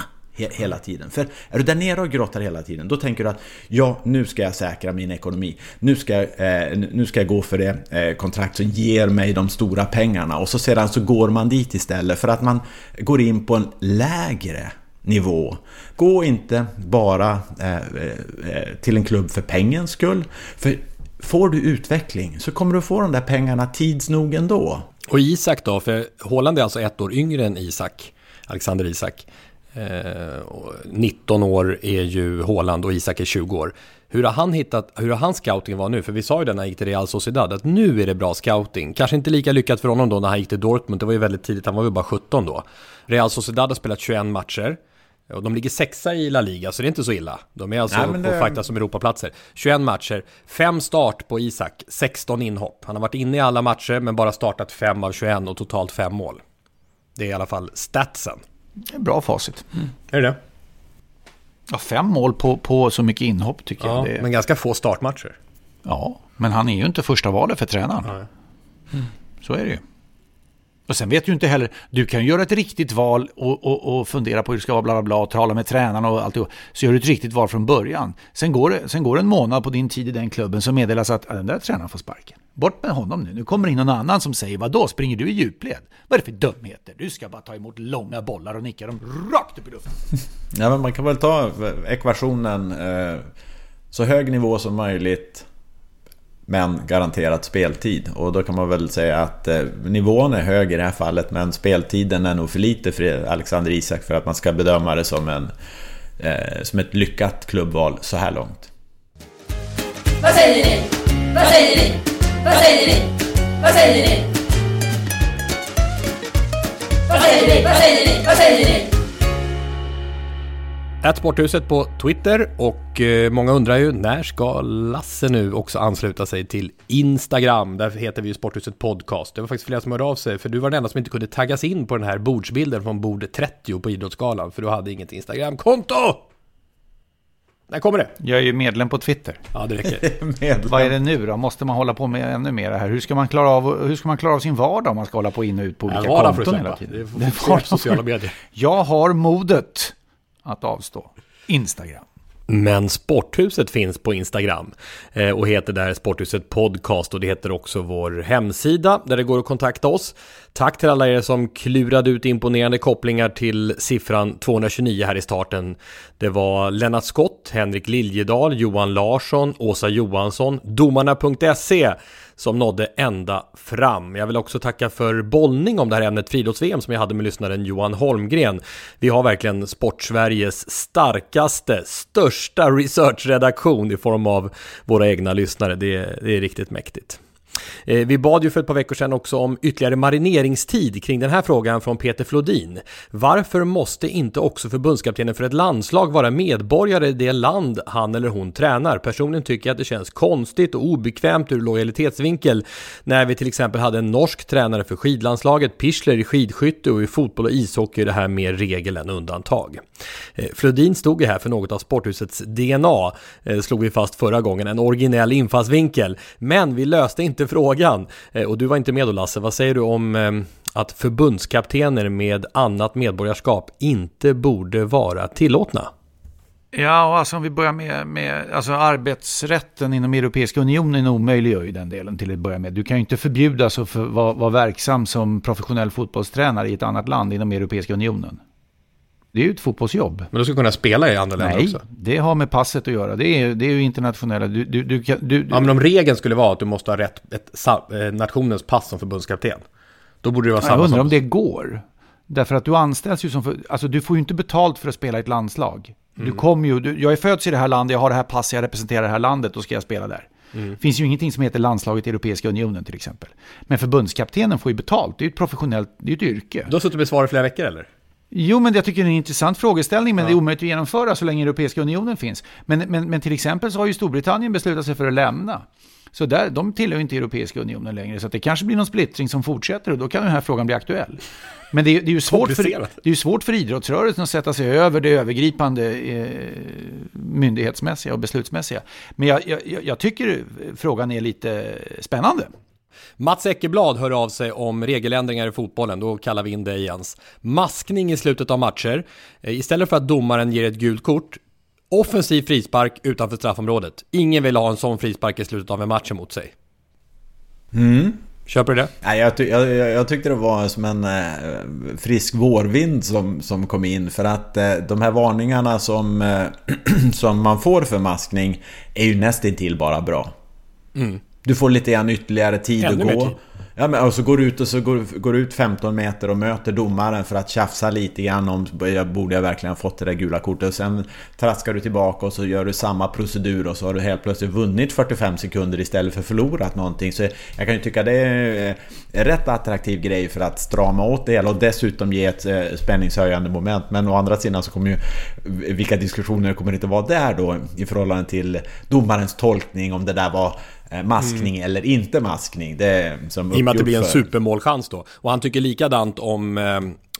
A: hela tiden. För är du där nere och grottar hela tiden, då tänker du att ja, nu ska jag säkra min ekonomi. Nu ska, jag, eh, nu ska jag gå för det eh, kontrakt som ger mig de stora pengarna. Och så sedan så går man dit istället för att man går in på en lägre nivå. Gå inte bara eh, eh till en klubb för pengens skull. För får du utveckling så kommer du få de där pengarna tids nog ändå.
C: Och Isak då, för Håland är alltså ett år yngre än Isak, Alexander Isak. Eh, 19 år är ju Håland och Isak är 20 år. Hur har han hittat, hur har hans scouting varit nu? För vi sa ju det när han gick till Real Sociedad, att nu är det bra scouting. Kanske inte lika lyckat för honom då när han gick till Dortmund, det var ju väldigt tidigt, han var ju bara 17 då. Real Sociedad har spelat 21 matcher. Och de ligger sexa i La Liga, så det är inte så illa. De är alltså Nej, det... på fightas som Europaplatser. 21 matcher, 5 start på Isak, 16 inhopp. Han har varit inne i alla matcher, men bara startat 5 av 21 och totalt 5 mål. Det är i alla fall statsen.
B: Bra facit.
C: Mm. Är det det?
B: Ja, fem mål på, på så mycket inhopp tycker ja, jag. Det
C: är... Men ganska få startmatcher.
B: Ja, men han är ju inte första valet för tränaren. Mm. Så är det ju. Och sen vet du inte heller, du kan göra ett riktigt val och, och, och fundera på hur det ska vara, bla bla bla, och tala med tränarna och allt. Så gör du ett riktigt val från början. Sen går, det, sen går det en månad på din tid i den klubben så meddelas att den där tränaren får sparken. Bort med honom nu. Nu kommer in någon annan som säger, vadå, springer du i djupled? Vad är det för dumheter? Du ska bara ta emot långa bollar och nicka dem rakt upp i luften.
A: Ja, men man kan väl ta ekvationen eh, så hög nivå som möjligt men garanterat speltid. Och då kan man väl säga att eh, nivån är hög i det här fallet men speltiden är nog för lite för Alexander Isak för att man ska bedöma det som, en, eh, som ett lyckat klubbval så här långt.
H: Vad säger ni? Vad säger ni? Vad säger ni? Vad säger ni? Vad säger ni? Vad säger ni? Vad säger ni?
C: Sporthuset på Twitter och eh, många undrar ju när ska Lasse nu också ansluta sig till Instagram? Där heter vi ju Sporthuset Podcast. Det var faktiskt flera som hörde av sig för du var den enda som inte kunde taggas in på den här bordsbilden från bord 30 på Idrottsgalan för du hade inget Instagramkonto! När kommer det?
B: Jag är ju medlem på Twitter.
C: Ja, det räcker.
B: Vad är det nu då? Måste man hålla på med ännu mer här? Hur ska man klara av, hur ska man klara av sin vardag om man ska hålla på in och ut på olika
C: ja,
B: konton hela tiden?
C: Det är sociala medier.
B: Jag har modet att avstå. Instagram.
C: Men Sporthuset finns på Instagram eh, och heter där Sporthuset Podcast och det heter också vår hemsida där det går att kontakta oss. Tack till alla er som klurade ut imponerande kopplingar till siffran 229 här i starten. Det var Lennart Skott, Henrik Liljedal, Johan Larsson, Åsa Johansson, domarna.se som nådde ända fram. Jag vill också tacka för bollning om det här ämnet friidrotts-VM som jag hade med lyssnaren Johan Holmgren. Vi har verkligen Sportsveriges starkaste, största researchredaktion i form av våra egna lyssnare. Det är, det är riktigt mäktigt. Eh, vi bad ju för ett par veckor sedan också om ytterligare marineringstid kring den här frågan från Peter Flodin. Varför måste inte också förbundskaptenen för ett landslag vara medborgare i det land han eller hon tränar? Personligen tycker jag att det känns konstigt och obekvämt ur lojalitetsvinkel när vi till exempel hade en norsk tränare för skidlandslaget, Pichler i skidskytte och i fotboll och ishockey är det här mer regel än undantag. Eh, Flodin stod ju här för något av sporthusets DNA, eh, slog vi fast förra gången, en originell infallsvinkel. Men vi löste inte frågan frågan, eh, och du var inte med då Lasse, vad säger du om eh, att förbundskaptener med annat medborgarskap inte borde vara tillåtna?
B: Ja, alltså om vi börjar med, med alltså arbetsrätten inom Europeiska unionen omöjliggör ju den delen till att börja med. Du kan ju inte förbjudas att för, vara, vara verksam som professionell fotbollstränare i ett annat land inom Europeiska unionen. Det är ju ett fotbollsjobb.
C: Men du ska kunna spela i andra länder
B: Nej,
C: också?
B: Nej, det har med passet att göra. Det är, det är ju internationella... Du, du, du, du,
C: ja, men om regeln skulle vara att du måste ha rätt, ett, eh, nationens pass som förbundskapten. Då borde det vara samma
B: Jag undrar
C: som...
B: om det går. Därför att du anställs ju som... För, alltså du får ju inte betalt för att spela i ett landslag. Mm. Du kommer ju... Du, jag är född i det här landet, jag har det här passet, jag representerar det här landet, då ska jag spela där. Mm. Finns ju ingenting som heter landslaget i Europeiska unionen till exempel. Men förbundskaptenen får ju betalt, det är ju ett professionellt, det är ju ett yrke.
C: Du har suttit med svar i flera veckor eller?
B: Jo, men jag tycker det är en intressant frågeställning, men ja. det är omöjligt att genomföra så länge Europeiska unionen finns. Men, men, men till exempel så har ju Storbritannien beslutat sig för att lämna. Så där, de tillhör ju inte Europeiska unionen längre, så det kanske blir någon splittring som fortsätter och då kan den här frågan bli aktuell. Men det är, det är, ju, svårt för, det är svårt för idrottsrörelsen att sätta sig över det övergripande eh, myndighetsmässiga och beslutsmässiga. Men jag, jag, jag tycker frågan är lite spännande.
C: Mats Eckerblad hör av sig om regeländringar i fotbollen, då kallar vi in dig Jens. Maskning i slutet av matcher. Eh, istället för att domaren ger ett gult kort, offensiv frispark utanför straffområdet. Ingen vill ha en sån frispark i slutet av en match emot sig.
A: Mm.
C: Köper du det?
A: Nej, jag, ty jag, jag, tyckte det var som en eh, frisk vårvind som, som kom in. För att eh, de här varningarna som, eh, som man får för maskning är ju nästintill bara bra. Mm. Du får lite grann ytterligare tid Ännu att gå. Tid. Ja, men och så går du ut och så går, går ut 15 meter och möter domaren för att tjafsa lite grann om jag borde jag verkligen ha fått det där gula kortet. Och sen traskar du tillbaka och så gör du samma procedur och så har du helt plötsligt vunnit 45 sekunder istället för förlorat någonting. Så jag kan ju tycka det är en rätt attraktiv grej för att strama åt det hela och dessutom ge ett eh, spänningshöjande moment. Men å andra sidan så kommer ju vilka diskussioner kommer det inte vara där då i förhållande till domarens tolkning om det där var Eh, maskning mm. eller inte maskning. Det som
C: I och med att det blir en supermålchans då. Och han tycker likadant om eh,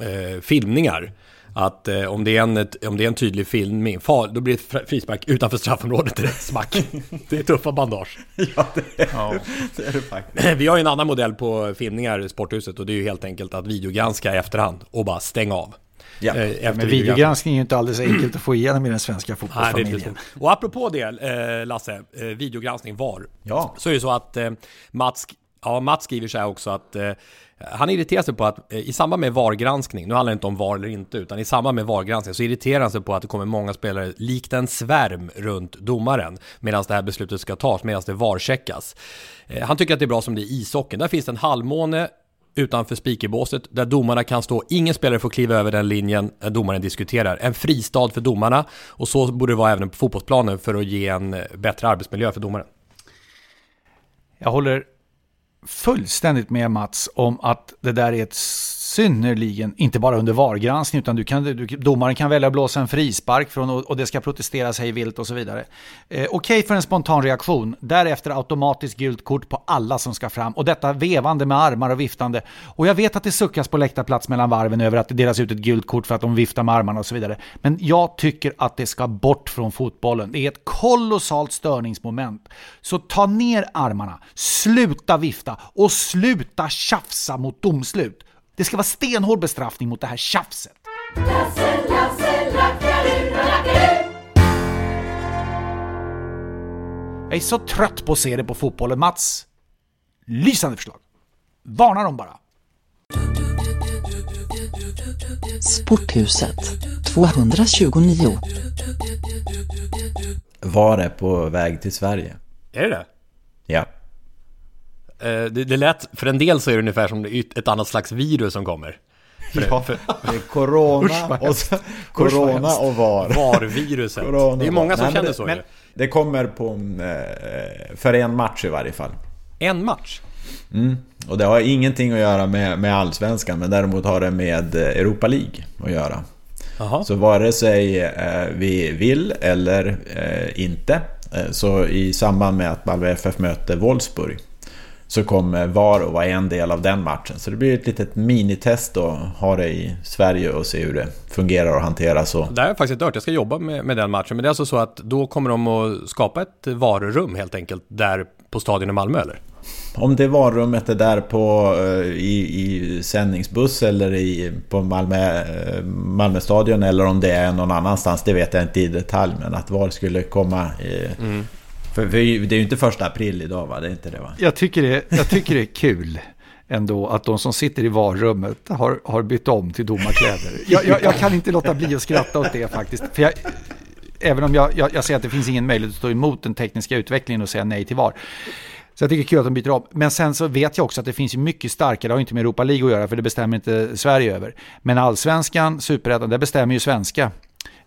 C: eh, filmningar. att eh, om, det är en, om det är en tydlig filmning, far, då blir det frispark utanför straffområdet direkt, smack. Det är tuffa bandage.
A: Ja, det är, ja. det, är det faktiskt.
C: Vi har ju en annan modell på filmningar i Sporthuset och det är ju helt enkelt att videogranska i efterhand och bara stänga av.
B: Ja. Eh, men videogranskning är ju inte alldeles enkelt att få igenom i den svenska fotbollsfamiljen.
C: Nej, och apropå det, eh, Lasse, eh, videogranskning, VAR. Ja. Så är det så att Mats, ja, Mats skriver så här också att han irriterar sig på att i samband med VAR-granskning, nu handlar det inte om VAR eller inte, utan i samband med VAR-granskning så irriterar han sig på att det kommer många spelare likt en svärm runt domaren medan det här beslutet ska tas, medan det VAR-checkas. Han tycker att det är bra som det är i ishockeyn. Där finns det en halvmåne utanför speakerbåset där domarna kan stå. Ingen spelare får kliva över den linjen eh, domaren diskuterar. En fristad för domarna och så borde det vara även på fotbollsplanen för att ge en eh, bättre arbetsmiljö för domaren.
B: Jag håller fullständigt med Mats om att det där är ett synnerligen, inte bara under VAR-granskning, utan du kan, du, domaren kan välja att blåsa en frispark från, och, och det ska protesteras hej vilt och så vidare. Eh, Okej okay för en spontan reaktion, därefter automatiskt gult kort på alla som ska fram och detta vevande med armar och viftande. Och jag vet att det suckas på läktarplats mellan varven över att det delas ut ett gult kort för att de viftar med armarna och så vidare. Men jag tycker att det ska bort från fotbollen. Det är ett kolossalt störningsmoment. Så ta ner armarna, sluta vifta och sluta tjafsa mot domslut. Det ska vara stenhård bestraffning mot det här tjafset. Lasse, Lasse, lackaru, lackaru. Jag är så trött på att se det på fotbollen, Mats. Lysande förslag. Varna dem bara.
G: Sporthuset 229
A: Var är på väg till Sverige.
C: Är det det?
A: Ja.
C: Eh, det, det lät, för en del så är det ungefär som ett annat slags virus som kommer.
A: För, ja, för, det är corona, och, corona och VAR.
C: VAR-viruset. det är många som Nej, känner det, så. Men,
A: det kommer på, eh, för en match i varje fall.
C: En match?
A: Mm. Och det har ingenting att göra med, med Allsvenskan, men däremot har det med Europa League att göra. Aha. Så vare sig eh, vi vill eller eh, inte, eh, så i samband med att Malmö FF möter Wolfsburg så kommer VAR att vara en del av den matchen. Så det blir ett litet minitest att ha det i Sverige och se hur det fungerar och hanteras. Och...
C: Det har jag faktiskt inte hört, jag ska jobba med, med den matchen. Men det är alltså så att då kommer de att skapa ett VAR-rum helt enkelt där på stadion i Malmö eller?
A: Om det varummet är där på, eh, i, i sändningsbuss eller i, på Malmö, eh, Malmö stadion eller om det är någon annanstans, det vet jag inte i detalj. Men att VAR skulle komma i, mm. För, vi, det är ju inte första april idag va? Det är inte det va?
B: Jag tycker det, jag tycker det är kul ändå att de som sitter i varrummet har, har bytt om till domarkläder. Jag, jag, jag, kan inte låta bli att skratta åt det faktiskt. För jag, även om jag, jag, jag ser att det finns ingen möjlighet att stå emot den tekniska utvecklingen och säga nej till VAR. Så jag tycker det är kul att de byter om. Men sen så vet jag också att det finns mycket starkare, det har inte med Europa League att göra för det bestämmer inte Sverige över. Men allsvenskan, superettan, det bestämmer ju svenska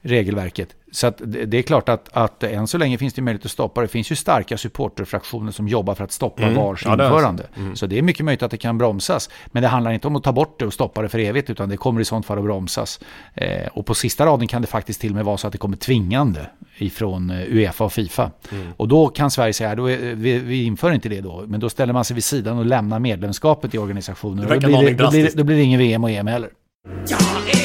B: regelverket. Så att det är klart att, att än så länge finns det möjlighet att stoppa. Det finns ju starka supporterfraktioner som jobbar för att stoppa mm. VARs ja, införande. Mm. Så det är mycket möjligt att det kan bromsas. Men det handlar inte om att ta bort det och stoppa det för evigt, utan det kommer i sånt fall att bromsas. Eh, och på sista raden kan det faktiskt till och med vara så att det kommer tvingande ifrån eh, Uefa och Fifa. Mm. Och då kan Sverige säga, då är, vi, vi, inför inte det då, men då ställer man sig vid sidan och lämnar medlemskapet i organisationen. Då blir, det, då, blir det, då blir det ingen VM och EM heller. Jag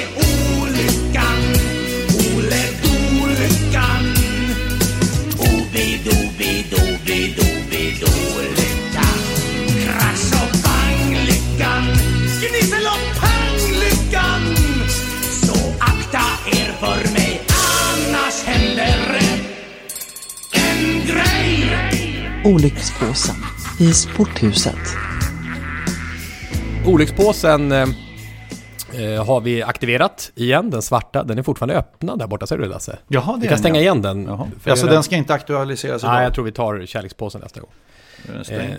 G: Olyckspåsen i sporthuset.
C: Olyckspåsen eh, eh, har vi aktiverat igen, den svarta. Den är fortfarande öppnad där borta, ser du Lasse?
B: Jaha, det
C: vi kan stänga ja. igen den.
B: Jaha. Alltså den ska inte aktualiseras
C: idag? Nej, jag tror vi tar kärlekspåsen nästa gång. Eh,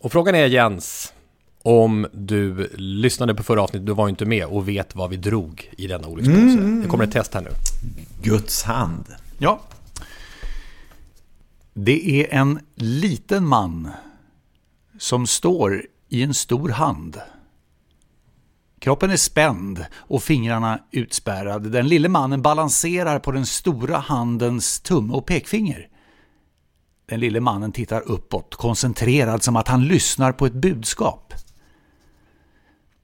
C: och frågan är Jens, om du lyssnade på förra avsnittet, du var inte med och vet vad vi drog i denna olyckspåse. Mm. Det kommer ett test här nu.
A: Guds hand.
B: Ja, det är en liten man som står i en stor hand. Kroppen är spänd och fingrarna utspärrade. Den lille mannen balanserar på den stora handens tumme och pekfinger. Den lille mannen tittar uppåt, koncentrerad som att han lyssnar på ett budskap.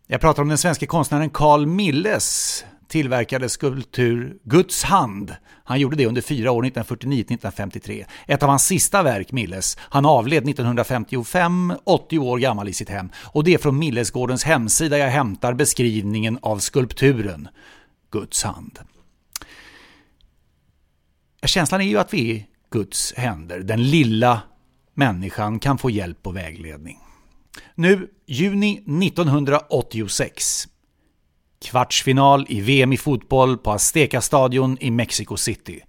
B: Jag pratar om den svenska konstnären Carl Milles tillverkade skulptur Guds hand. Han gjorde det under fyra år, 1949-1953. Ett av hans sista verk, Milles, han avled 1955, 80 år gammal i sitt hem. Och det är från Millesgårdens hemsida jag hämtar beskrivningen av skulpturen Guds hand. Känslan är ju att vi är Guds händer. Den lilla människan kan få hjälp och vägledning. Nu, juni 1986. Kvartsfinal i VM i fotboll på Azteca-stadion i Mexico City.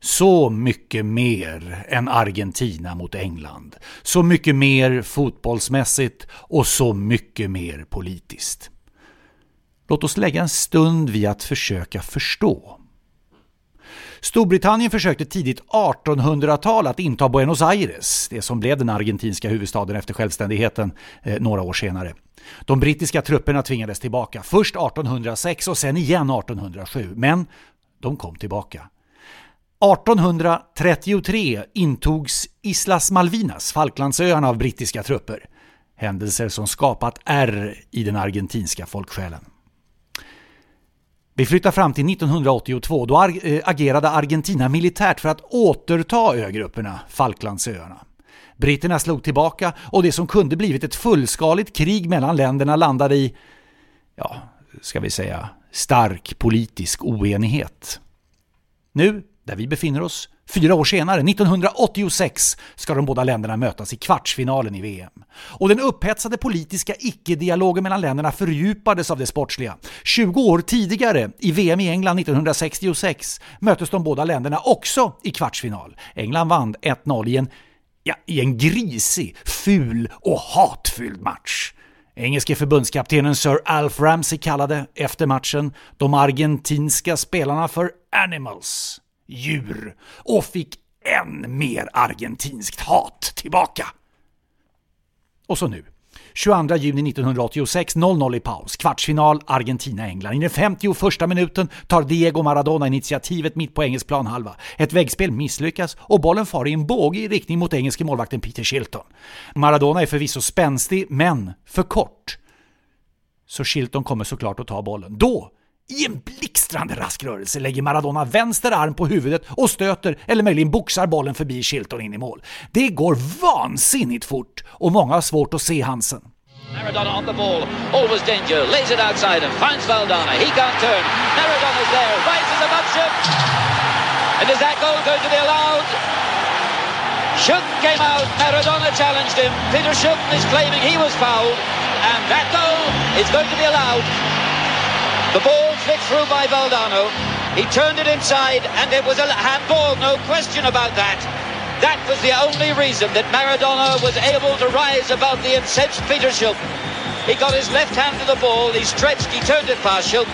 B: Så mycket mer än Argentina mot England. Så mycket mer fotbollsmässigt och så mycket mer politiskt. Låt oss lägga en stund vid att försöka förstå. Storbritannien försökte tidigt 1800-tal att inta Buenos Aires, det som blev den argentinska huvudstaden efter självständigheten eh, några år senare. De brittiska trupperna tvingades tillbaka, först 1806 och sen igen 1807, men de kom tillbaka. 1833 intogs Islas Malvinas, Falklandsöarna, av brittiska trupper. Händelser som skapat ärr i den argentinska folksjälen. Vi flyttar fram till 1982. Då eh, agerade Argentina militärt för att återta ögrupperna, Falklandsöarna. Britterna slog tillbaka och det som kunde blivit ett fullskaligt krig mellan länderna landade i, ja, ska vi säga, stark politisk oenighet. Nu, där vi befinner oss, Fyra år senare, 1986, ska de båda länderna mötas i kvartsfinalen i VM. Och den upphetsade politiska icke-dialogen mellan länderna fördjupades av det sportsliga. 20 år tidigare, i VM i England 1966, möttes de båda länderna också i kvartsfinal. England vann 1-0 i en, ja, i en grisig, ful och hatfylld match. Engelske förbundskaptenen Sir Alf Ramsey kallade efter matchen de argentinska spelarna för “animals” djur och fick än mer argentinskt hat tillbaka. Och så nu. 22 juni 1986, 0-0 i paus. Kvartsfinal Argentina-England. I den 51 minuten tar Diego Maradona initiativet mitt på engelsk planhalva. Ett väggspel misslyckas och bollen far i en båge i riktning mot engelske målvakten Peter Shilton. Maradona är förvisso spänstig, men för kort. Så Shilton kommer såklart att ta bollen. Då i en blixtrande rask rörelse lägger Maradona vänster arm på huvudet och stöter eller möjligen boxar bollen förbi Shilton in i mål. Det går vansinnigt fort och många har svårt att se Hansen.
I: Maradona on the ball, always danger, lays it outside and finds Valdana. He can't turn. Maradona's there, rises above Schuck. And is that goal going to be allowed? Schuck came out, Maradona challenged him. Peter Schuck is claiming he was fouled, and that goal is going to be allowed. The ball flicked through by Valdano. He turned it inside, and it was a handball, no question about that. That was the only reason that Maradona was able to rise above the incensed Peter Schulk. He got his left hand to the ball, he stretched, he turned it past Schulk.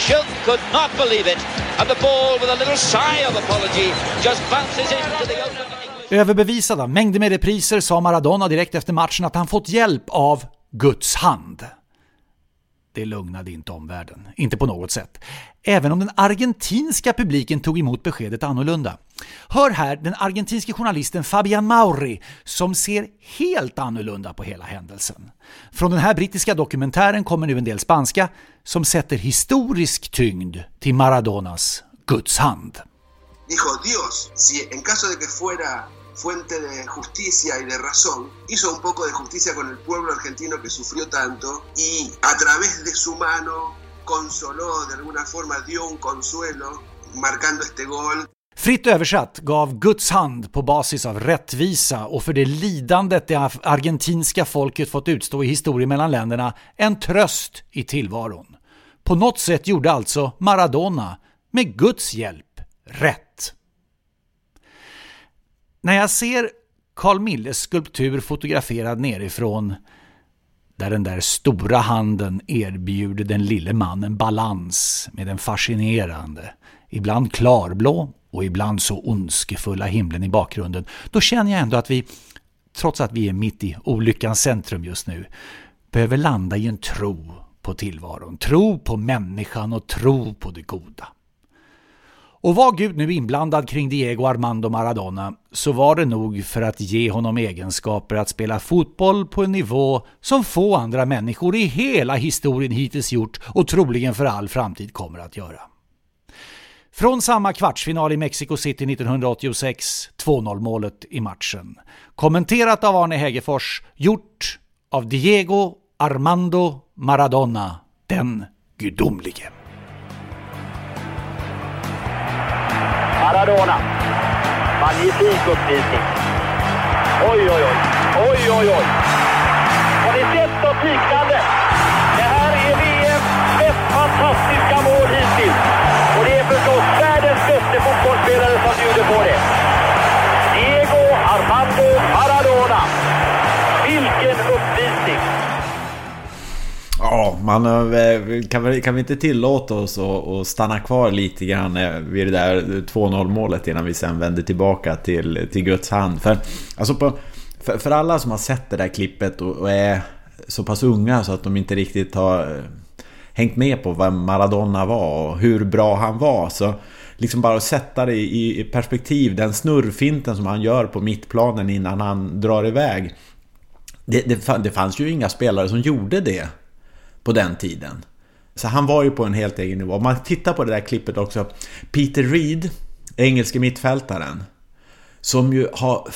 I: Schulk could not believe it, and the ball, with a little sigh of apology, just bounces into the open...
B: Överbevisad av mängder med repriser sa Maradona direkt efter matchen att han fått hjälp av Guds hand. Det lugnade inte omvärlden, inte på något sätt. Även om den argentinska publiken tog emot beskedet annorlunda. Hör här den argentinske journalisten Fabian Mauri som ser helt annorlunda på hela händelsen. Från den här brittiska dokumentären kommer nu en del spanska som sätter historisk tyngd till Maradonas Guds hand.
J: Dijo Dios, si en caso de que fuera fuente de justicia y de razón, hizo un poco de justicia con el pueblo argentino que sufrió tanto y a través de su mano consoló, de alguna forma dio un consuelo marcando este gol.
B: Fritt översatt gav Guds hand på basis av rättvisa och för det lidandet det argentinska folket fått utstå i historien mellan länderna en tröst i tillvaron. På något sätt gjorde alltså Maradona, med Guds hjälp, rätt. När jag ser Carl Milles skulptur fotograferad nerifrån där den där stora handen erbjuder den lille mannen balans med den fascinerande, ibland klarblå och ibland så ondskefulla himlen i bakgrunden, då känner jag ändå att vi, trots att vi är mitt i olyckans centrum just nu, behöver landa i en tro på tillvaron, tro på människan och tro på det goda. Och var Gud nu inblandad kring Diego Armando Maradona så var det nog för att ge honom egenskaper att spela fotboll på en nivå som få andra människor i hela historien hittills gjort och troligen för all framtid kommer att göra. Från samma kvartsfinal i Mexico City 1986, 2-0 målet i matchen. Kommenterat av Arne Hägerfors, gjort av Diego Armando Maradona, den gudomlige.
K: Maradona. Magnifik uppvisning. Oj, oj, oj. Oj, oj, oj. Har ni sett något liknande?
A: Man eh, kan, vi, kan vi inte tillåta oss att, att stanna kvar lite grann eh, vid det där 2-0 målet innan vi sen vänder tillbaka till, till Guds hand. För, alltså på, för, för alla som har sett det där klippet och, och är så pass unga så att de inte riktigt har eh, hängt med på vem Maradona var och hur bra han var. Så liksom bara att sätta det i, i perspektiv, den snurrfinten som han gör på mittplanen innan han drar iväg. Det, det, det fanns ju inga spelare som gjorde det på den tiden. Så han var ju på en helt egen nivå. Om man tittar på det där klippet också. Peter Reed, engelske mittfältaren. Som ju har...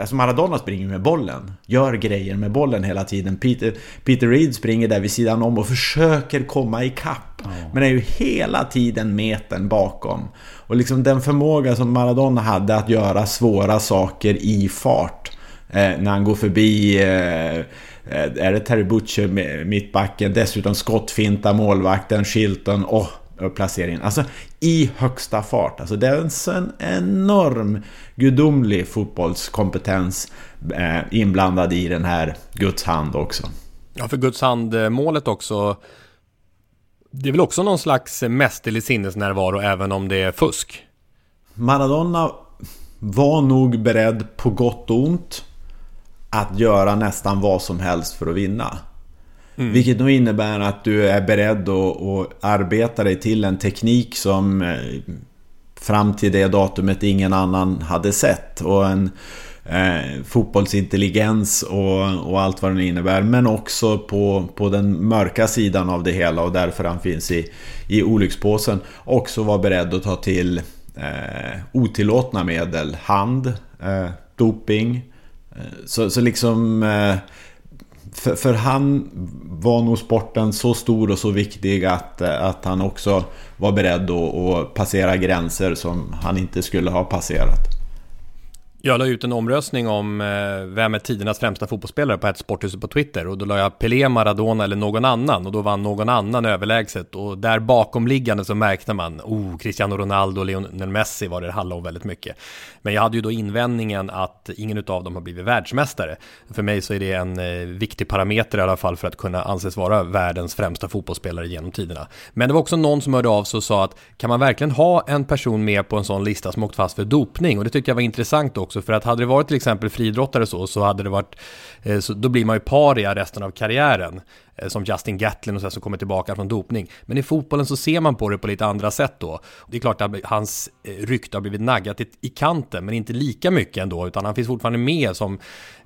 A: Alltså Maradona springer med bollen. Gör grejer med bollen hela tiden. Peter, Peter Reed springer där vid sidan om och försöker komma ikapp. Men är ju hela tiden metern bakom. Och liksom den förmåga som Maradona hade att göra svåra saker i fart. Eh, när han går förbi... Eh, är det Terry Butcher mittbacken? Dessutom skottfinta målvakten, Shilton och och placeringen. Alltså i högsta fart. Alltså det är en sån enorm gudomlig fotbollskompetens eh, inblandad i den här Guds hand också.
C: Ja, för Guds hand-målet också. Det är väl också någon slags mästerlig sinnesnärvaro även om det är fusk.
A: Maradona var nog beredd på gott och ont att göra nästan vad som helst för att vinna. Vilket nog innebär att du är beredd att, att arbeta dig till en teknik som eh, fram till det datumet ingen annan hade sett. Och en eh, fotbollsintelligens och, och allt vad det innebär. Men också på, på den mörka sidan av det hela och därför han finns i, i olyckspåsen. Också vara beredd att ta till eh, otillåtna medel. Hand, eh, doping. Eh, så, så liksom... Eh, för, för han var nog sporten så stor och så viktig att, eh, att han också var beredd att, att passera gränser som han inte skulle ha passerat.
C: Jag la ut en omröstning om eh, vem är tidernas främsta fotbollsspelare på ett sporthus på Twitter och då la jag Pelé, Maradona eller någon annan och då vann någon annan överlägset och där bakomliggande så märkte man oh, Cristiano Ronaldo och Lionel Messi var det handlade om väldigt mycket. Men jag hade ju då invändningen att ingen av dem har blivit världsmästare. För mig så är det en eh, viktig parameter i alla fall för att kunna anses vara världens främsta fotbollsspelare genom tiderna. Men det var också någon som hörde av sig och sa att kan man verkligen ha en person med på en sån lista som åkt fast för dopning? Och det tyckte jag var intressant också för att hade det varit till exempel friidrottare så, så hade det varit, Eh, så då blir man ju paria resten av karriären. Eh, som Justin Gatlin och så som kommer tillbaka från dopning. Men i fotbollen så ser man på det på lite andra sätt då. Det är klart att hans eh, rykte har blivit naggat i, kanten, men inte lika mycket ändå, utan han finns fortfarande med som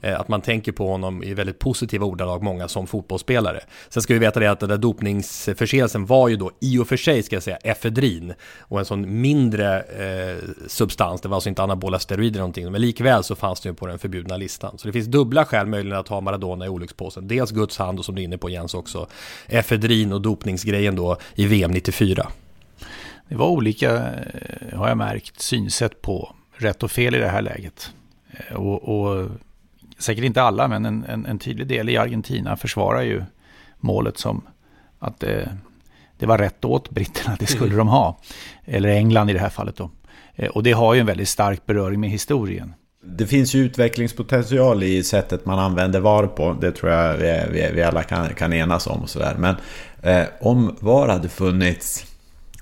C: att man tänker på honom i väldigt positiva ordalag, många som fotbollsspelare. Sen ska vi veta det att den där dopningsförseelsen var ju då i och för sig, ska jag säga, efedrin och en sån mindre eh, substans, det var alltså inte anabola steroider eller någonting, men likväl så fanns det ju på den förbjudna listan. Så det finns dubbla skäl möjligen att ha Maradona i olyckspåsen. Dels Guds hand och som du är inne på Jens också, efedrin och dopningsgrejen då i VM 94.
B: Det var olika, eh, har jag märkt, synsätt på rätt och fel i det här läget. Eh, Och, och säkert inte alla, men en, en, en tydlig del i Argentina försvarar ju målet som att det, det var rätt åt britterna, det skulle de ha. Eller England i det här fallet då. Eh, Och det har ju en väldigt stark beröring med historien.
A: Det finns ju utvecklingspotential i sättet man använder VAR på. Det tror jag vi, vi, vi alla kan, kan enas om. Och sådär. Men eh, om VAR hade funnits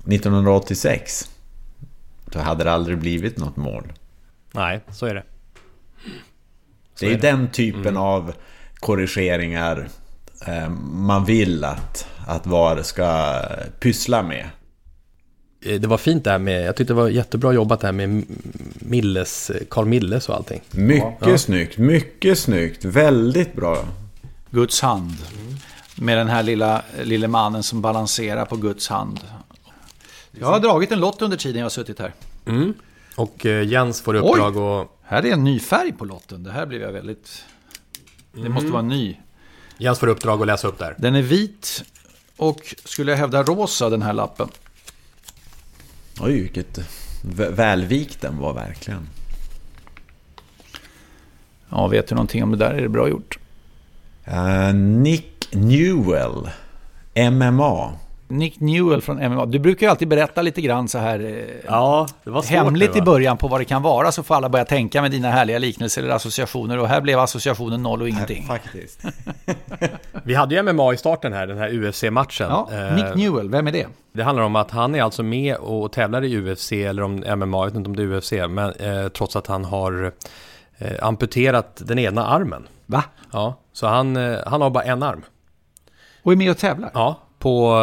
A: 1986 så hade det aldrig blivit något mål.
C: Nej, så är det.
A: det är,
C: är det.
A: den typen av korrigeringar eh, man vill att, att VAR ska pyssla med.
C: Eh, det var fint det här med, jag tyckte det var jättebra jobbat det här med Milles, Carl Milles och allting.
A: Mycket
C: Ja.
A: snyggt, mycket snyggt. Väldigt bra.
B: Guds hand. Med den här lilla, lilla mannen som balanserar på Guds hand. Jag har dragit en lott under tiden jag har suttit här.
C: Mm. Och eh, Jens får uppdrag och...
B: Här är en ny färg på lotten. Det här blev jag väldigt... Det
C: Mm.
B: måste vara ny.
C: Jens får uppdrag att läsa upp där.
B: Den är vit och skulle jag hävda rosa den här lappen.
A: Oj, vilket vä- välvikt den var verkligen.
B: Ja, vet du någonting om det där? Är det bra gjort?
A: Eh, Nick Newell, MMA.
B: Nick Newell från MMA. Du brukar ju alltid berätta lite grann så här eh,
C: Ja, det var svårt
B: hemligt
C: nu,
B: i början på vad det kan vara så får alla börja tänka med dina härliga liknelser eller associationer och här blev associationen noll och ingenting.
A: faktiskt.
C: Vi hade ju MMA i starten här, den här UFC-matchen.
B: Ja,
C: Eh,
B: Nick Newell, vem är det?
C: Det handlar om att han är alltså med och tävlar i UFC, eller om MMA, jag vet inte om det är UFC, men eh, trots att han har eh, amputerat den ena armen.
B: Va?
C: Ja, så han, eh, han har bara en arm.
B: Och är med och tävlar?
C: Ja, på,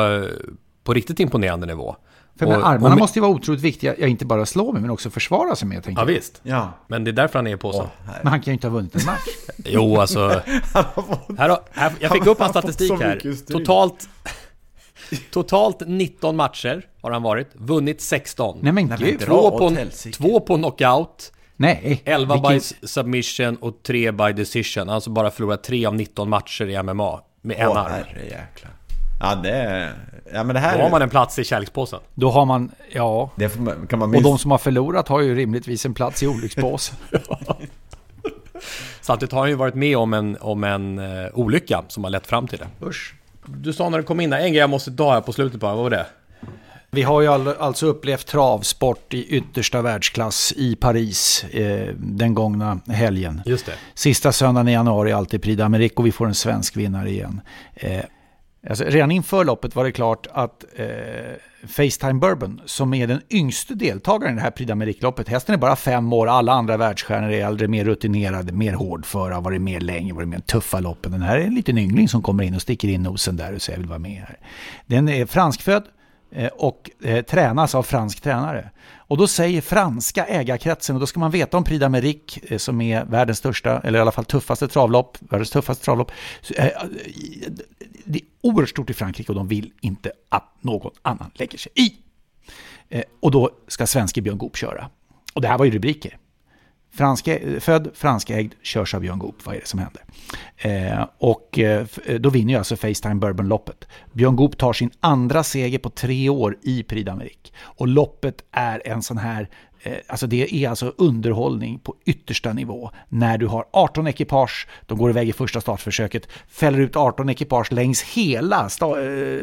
C: på riktigt imponerande nivå.
B: För
C: och,
B: men armarna
C: och-
B: måste ju vara otroligt viktiga, ja, inte bara slå med men också försvara sig med. Tänker
C: Ja visst,
A: Ja.
C: men det är därför han är på så.
B: Men han kan ju inte ha vunnit en match.
C: Jo, alltså. här, har- här, jag fick upp hans
A: fått
C: statistik här. Totalt, totalt 19 matcher har han varit, vunnit 16.
B: Nej men gud.
C: Två på, två på knockout,
B: Nej.
C: 11
B: vilken-
C: by submission och 3 by decision. Alltså bara förlorat 3 av 19 matcher i MMA med en
A: Åh,
C: arm.
A: herrejäklar. Ja, det. Ja, men det
C: Då
A: här...
C: har man en plats i kärlekspåsen.
B: Då har man, ja.
A: Det får man, kan man
B: Och
A: minst...
B: de som har förlorat har ju rimligtvis en plats i olyckspåsen.
C: Samtidigt har han ju varit med om en, om en uh, olycka som har lett fram till det.
B: Usch.
C: Du sa när du kom in där, en grej jag måste ta här på slutet bara, vad var det?
B: Vi har ju all, alltså upplevt travsport i yttersta världsklass i Paris eh, den gångna helgen.
C: Just det.
B: Sista söndagen i januari alltid Prix d'Amérique och vi får en svensk vinnare igen. Eh, alltså, redan inför loppet var det klart att eh, Facetime Bourbon, som är den yngste deltagaren i det här Prix d'Amérique-loppet, hästen är bara fem år, alla andra världsstjärnor är äldre, mer rutinerade, mer hårdföra, varit med länge, varit med i tuffa loppen. Den här är en liten yngling som kommer in och sticker in nosen där och säger jag vill vara med här. Den är franskfödd, eh, och eh, tränas av fransk tränare. Och då säger franska ägarkretsen, och då ska man veta om Prix d'Amérique eh, som är världens största, eller i alla fall tuffaste travlopp, världens tuffaste travlopp. Eh, oerhört stort i Frankrike och de vill inte att någon annan lägger sig i. Eh, och då ska svenske Björn Goop köra. Och det här var ju rubriker. Franska, född, franskägd, körs av Björn Goop. Vad är det som händer? Eh, och eh, eh, då vinner ju alltså Facetime Bourbon-loppet. Björn Goop tar sin andra seger på tre år i Prix d'Amérique. Och loppet är en sån här, eh, alltså det är alltså underhållning på yttersta nivå. När du har 18 ekipage, de går iväg i första startförsöket, fäller ut 18 ekipage längs hela sta- eh,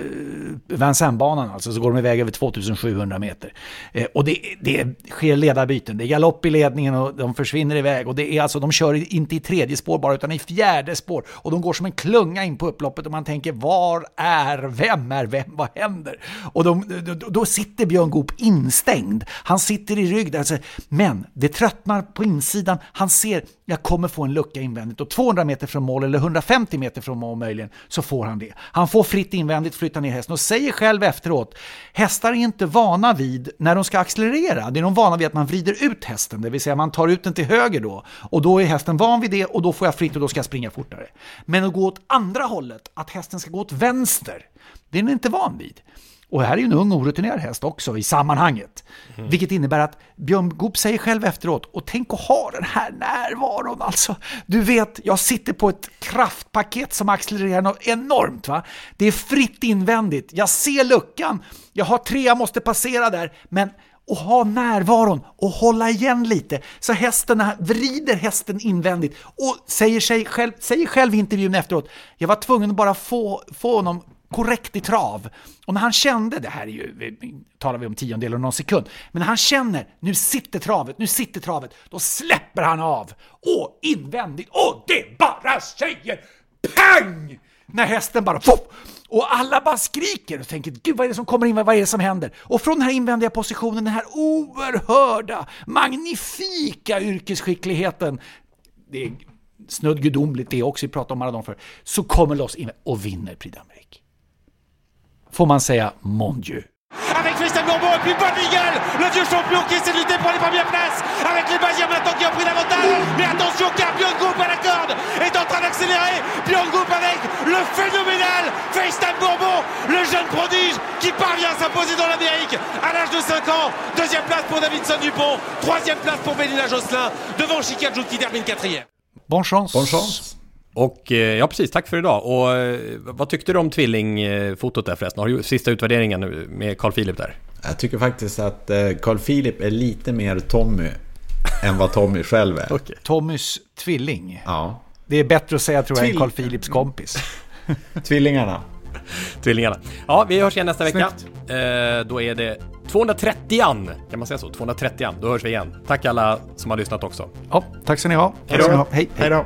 B: Vincennes-banan, alltså så går de iväg över 2700 meter. Eh, och det, det sker ledarbyten, det är galopp i ledningen och de försvinner iväg. Och det är alltså, de kör inte i tredje spår bara, utan i fjärde spår. Och de går som en klunga in på upploppet och man tänker, var är, vem är vem, vad händer? Och de, då, då sitter Björn Goop instängd. Han sitter i rygg där, alltså, men det tröttnar på insidan. Han ser, jag kommer få en lucka invändigt och 200 meter från mål eller 150 meter från mål möjligen så får han det. Han får fritt invändigt flytta ner hästen och säger själv efteråt, hästar är inte vana vid när de ska accelerera. Det är de vana vid att man vrider ut hästen, det vill säga man tar ut den till höger då och då är hästen van vid det och då får jag fritt och då ska jag springa fortare. Men att gå åt andra hållet, att hästen ska gå åt vänster, det är den inte van vid. Och här är ju en ung orutinerad häst också i sammanhanget. Vilket innebär att Björn Goop säger själv efteråt, och tänk att ha den här närvaron alltså. Du vet, jag sitter på ett kraftpaket som accelererar något enormt. Va? Det är fritt invändigt, jag ser luckan, jag har tre jag måste passera där, men och ha närvaron och hålla igen lite. Så hästen vrider hästen invändigt och säger, sig själv, säger själv i intervjun efteråt, jag var tvungen att bara få, få honom korrekt i trav. Och när han kände, det här är ju, talar vi om tiondelar av någon sekund, men när han känner, nu sitter travet, nu sitter travet, då släpper han av. Och invändigt, och det bara säger pang! När hästen bara Fuff! Och alla bara skriker och tänker, gud vad är det som kommer in, vad är det som händer? Och från den här invändiga positionen, den här oerhörda, magnifika yrkesskickligheten, det är snudd gudomligt det också, vi pratar om Maradona för, så kommer loss in och vinner Prix d'Amérique. Får man säga mon Dieu.
L: Paul Miguel, le vieux champion qui essaie de lutter pour les premières places avec les Basiens maintenant qui ont pris l'avantage. Mais attention car Björn à la corde est en train d'accélérer. Björn Goop avec le phénoménal FaceTime Bourbon, le jeune prodige qui parvient à s'imposer dans l'Amérique à l'âge de 5 ans. Deuxième place pour Davidson Dupont, troisième place pour Bélina Josselin devant Chikadjou qui termine quatrième.
B: Bonne chance.
A: Bonne chance.
C: Och eh, ja, precis. Tack för idag. Och eh, vad tyckte du om tvillingfotot där förresten? Har du sista utvärderingen nu med Carl Philip där?
A: Jag tycker faktiskt att eh, Carl Philip är lite mer Tommy än vad Tommy själv är.
B: Okay. Tommys tvilling.
A: Ja.
B: Det är bättre att säga tror jag än Carl Philips kompis.
A: Tvillingarna.
C: Tvillingarna. Ja, vi hörs igen nästa vecka. Eh, då är det 230 an kan man säga så? 230 an. Då hörs vi igen. Tack alla som har lyssnat också.
B: Ja, tack ska ni ha.
C: Hej då.
B: Hej.
A: Hej då.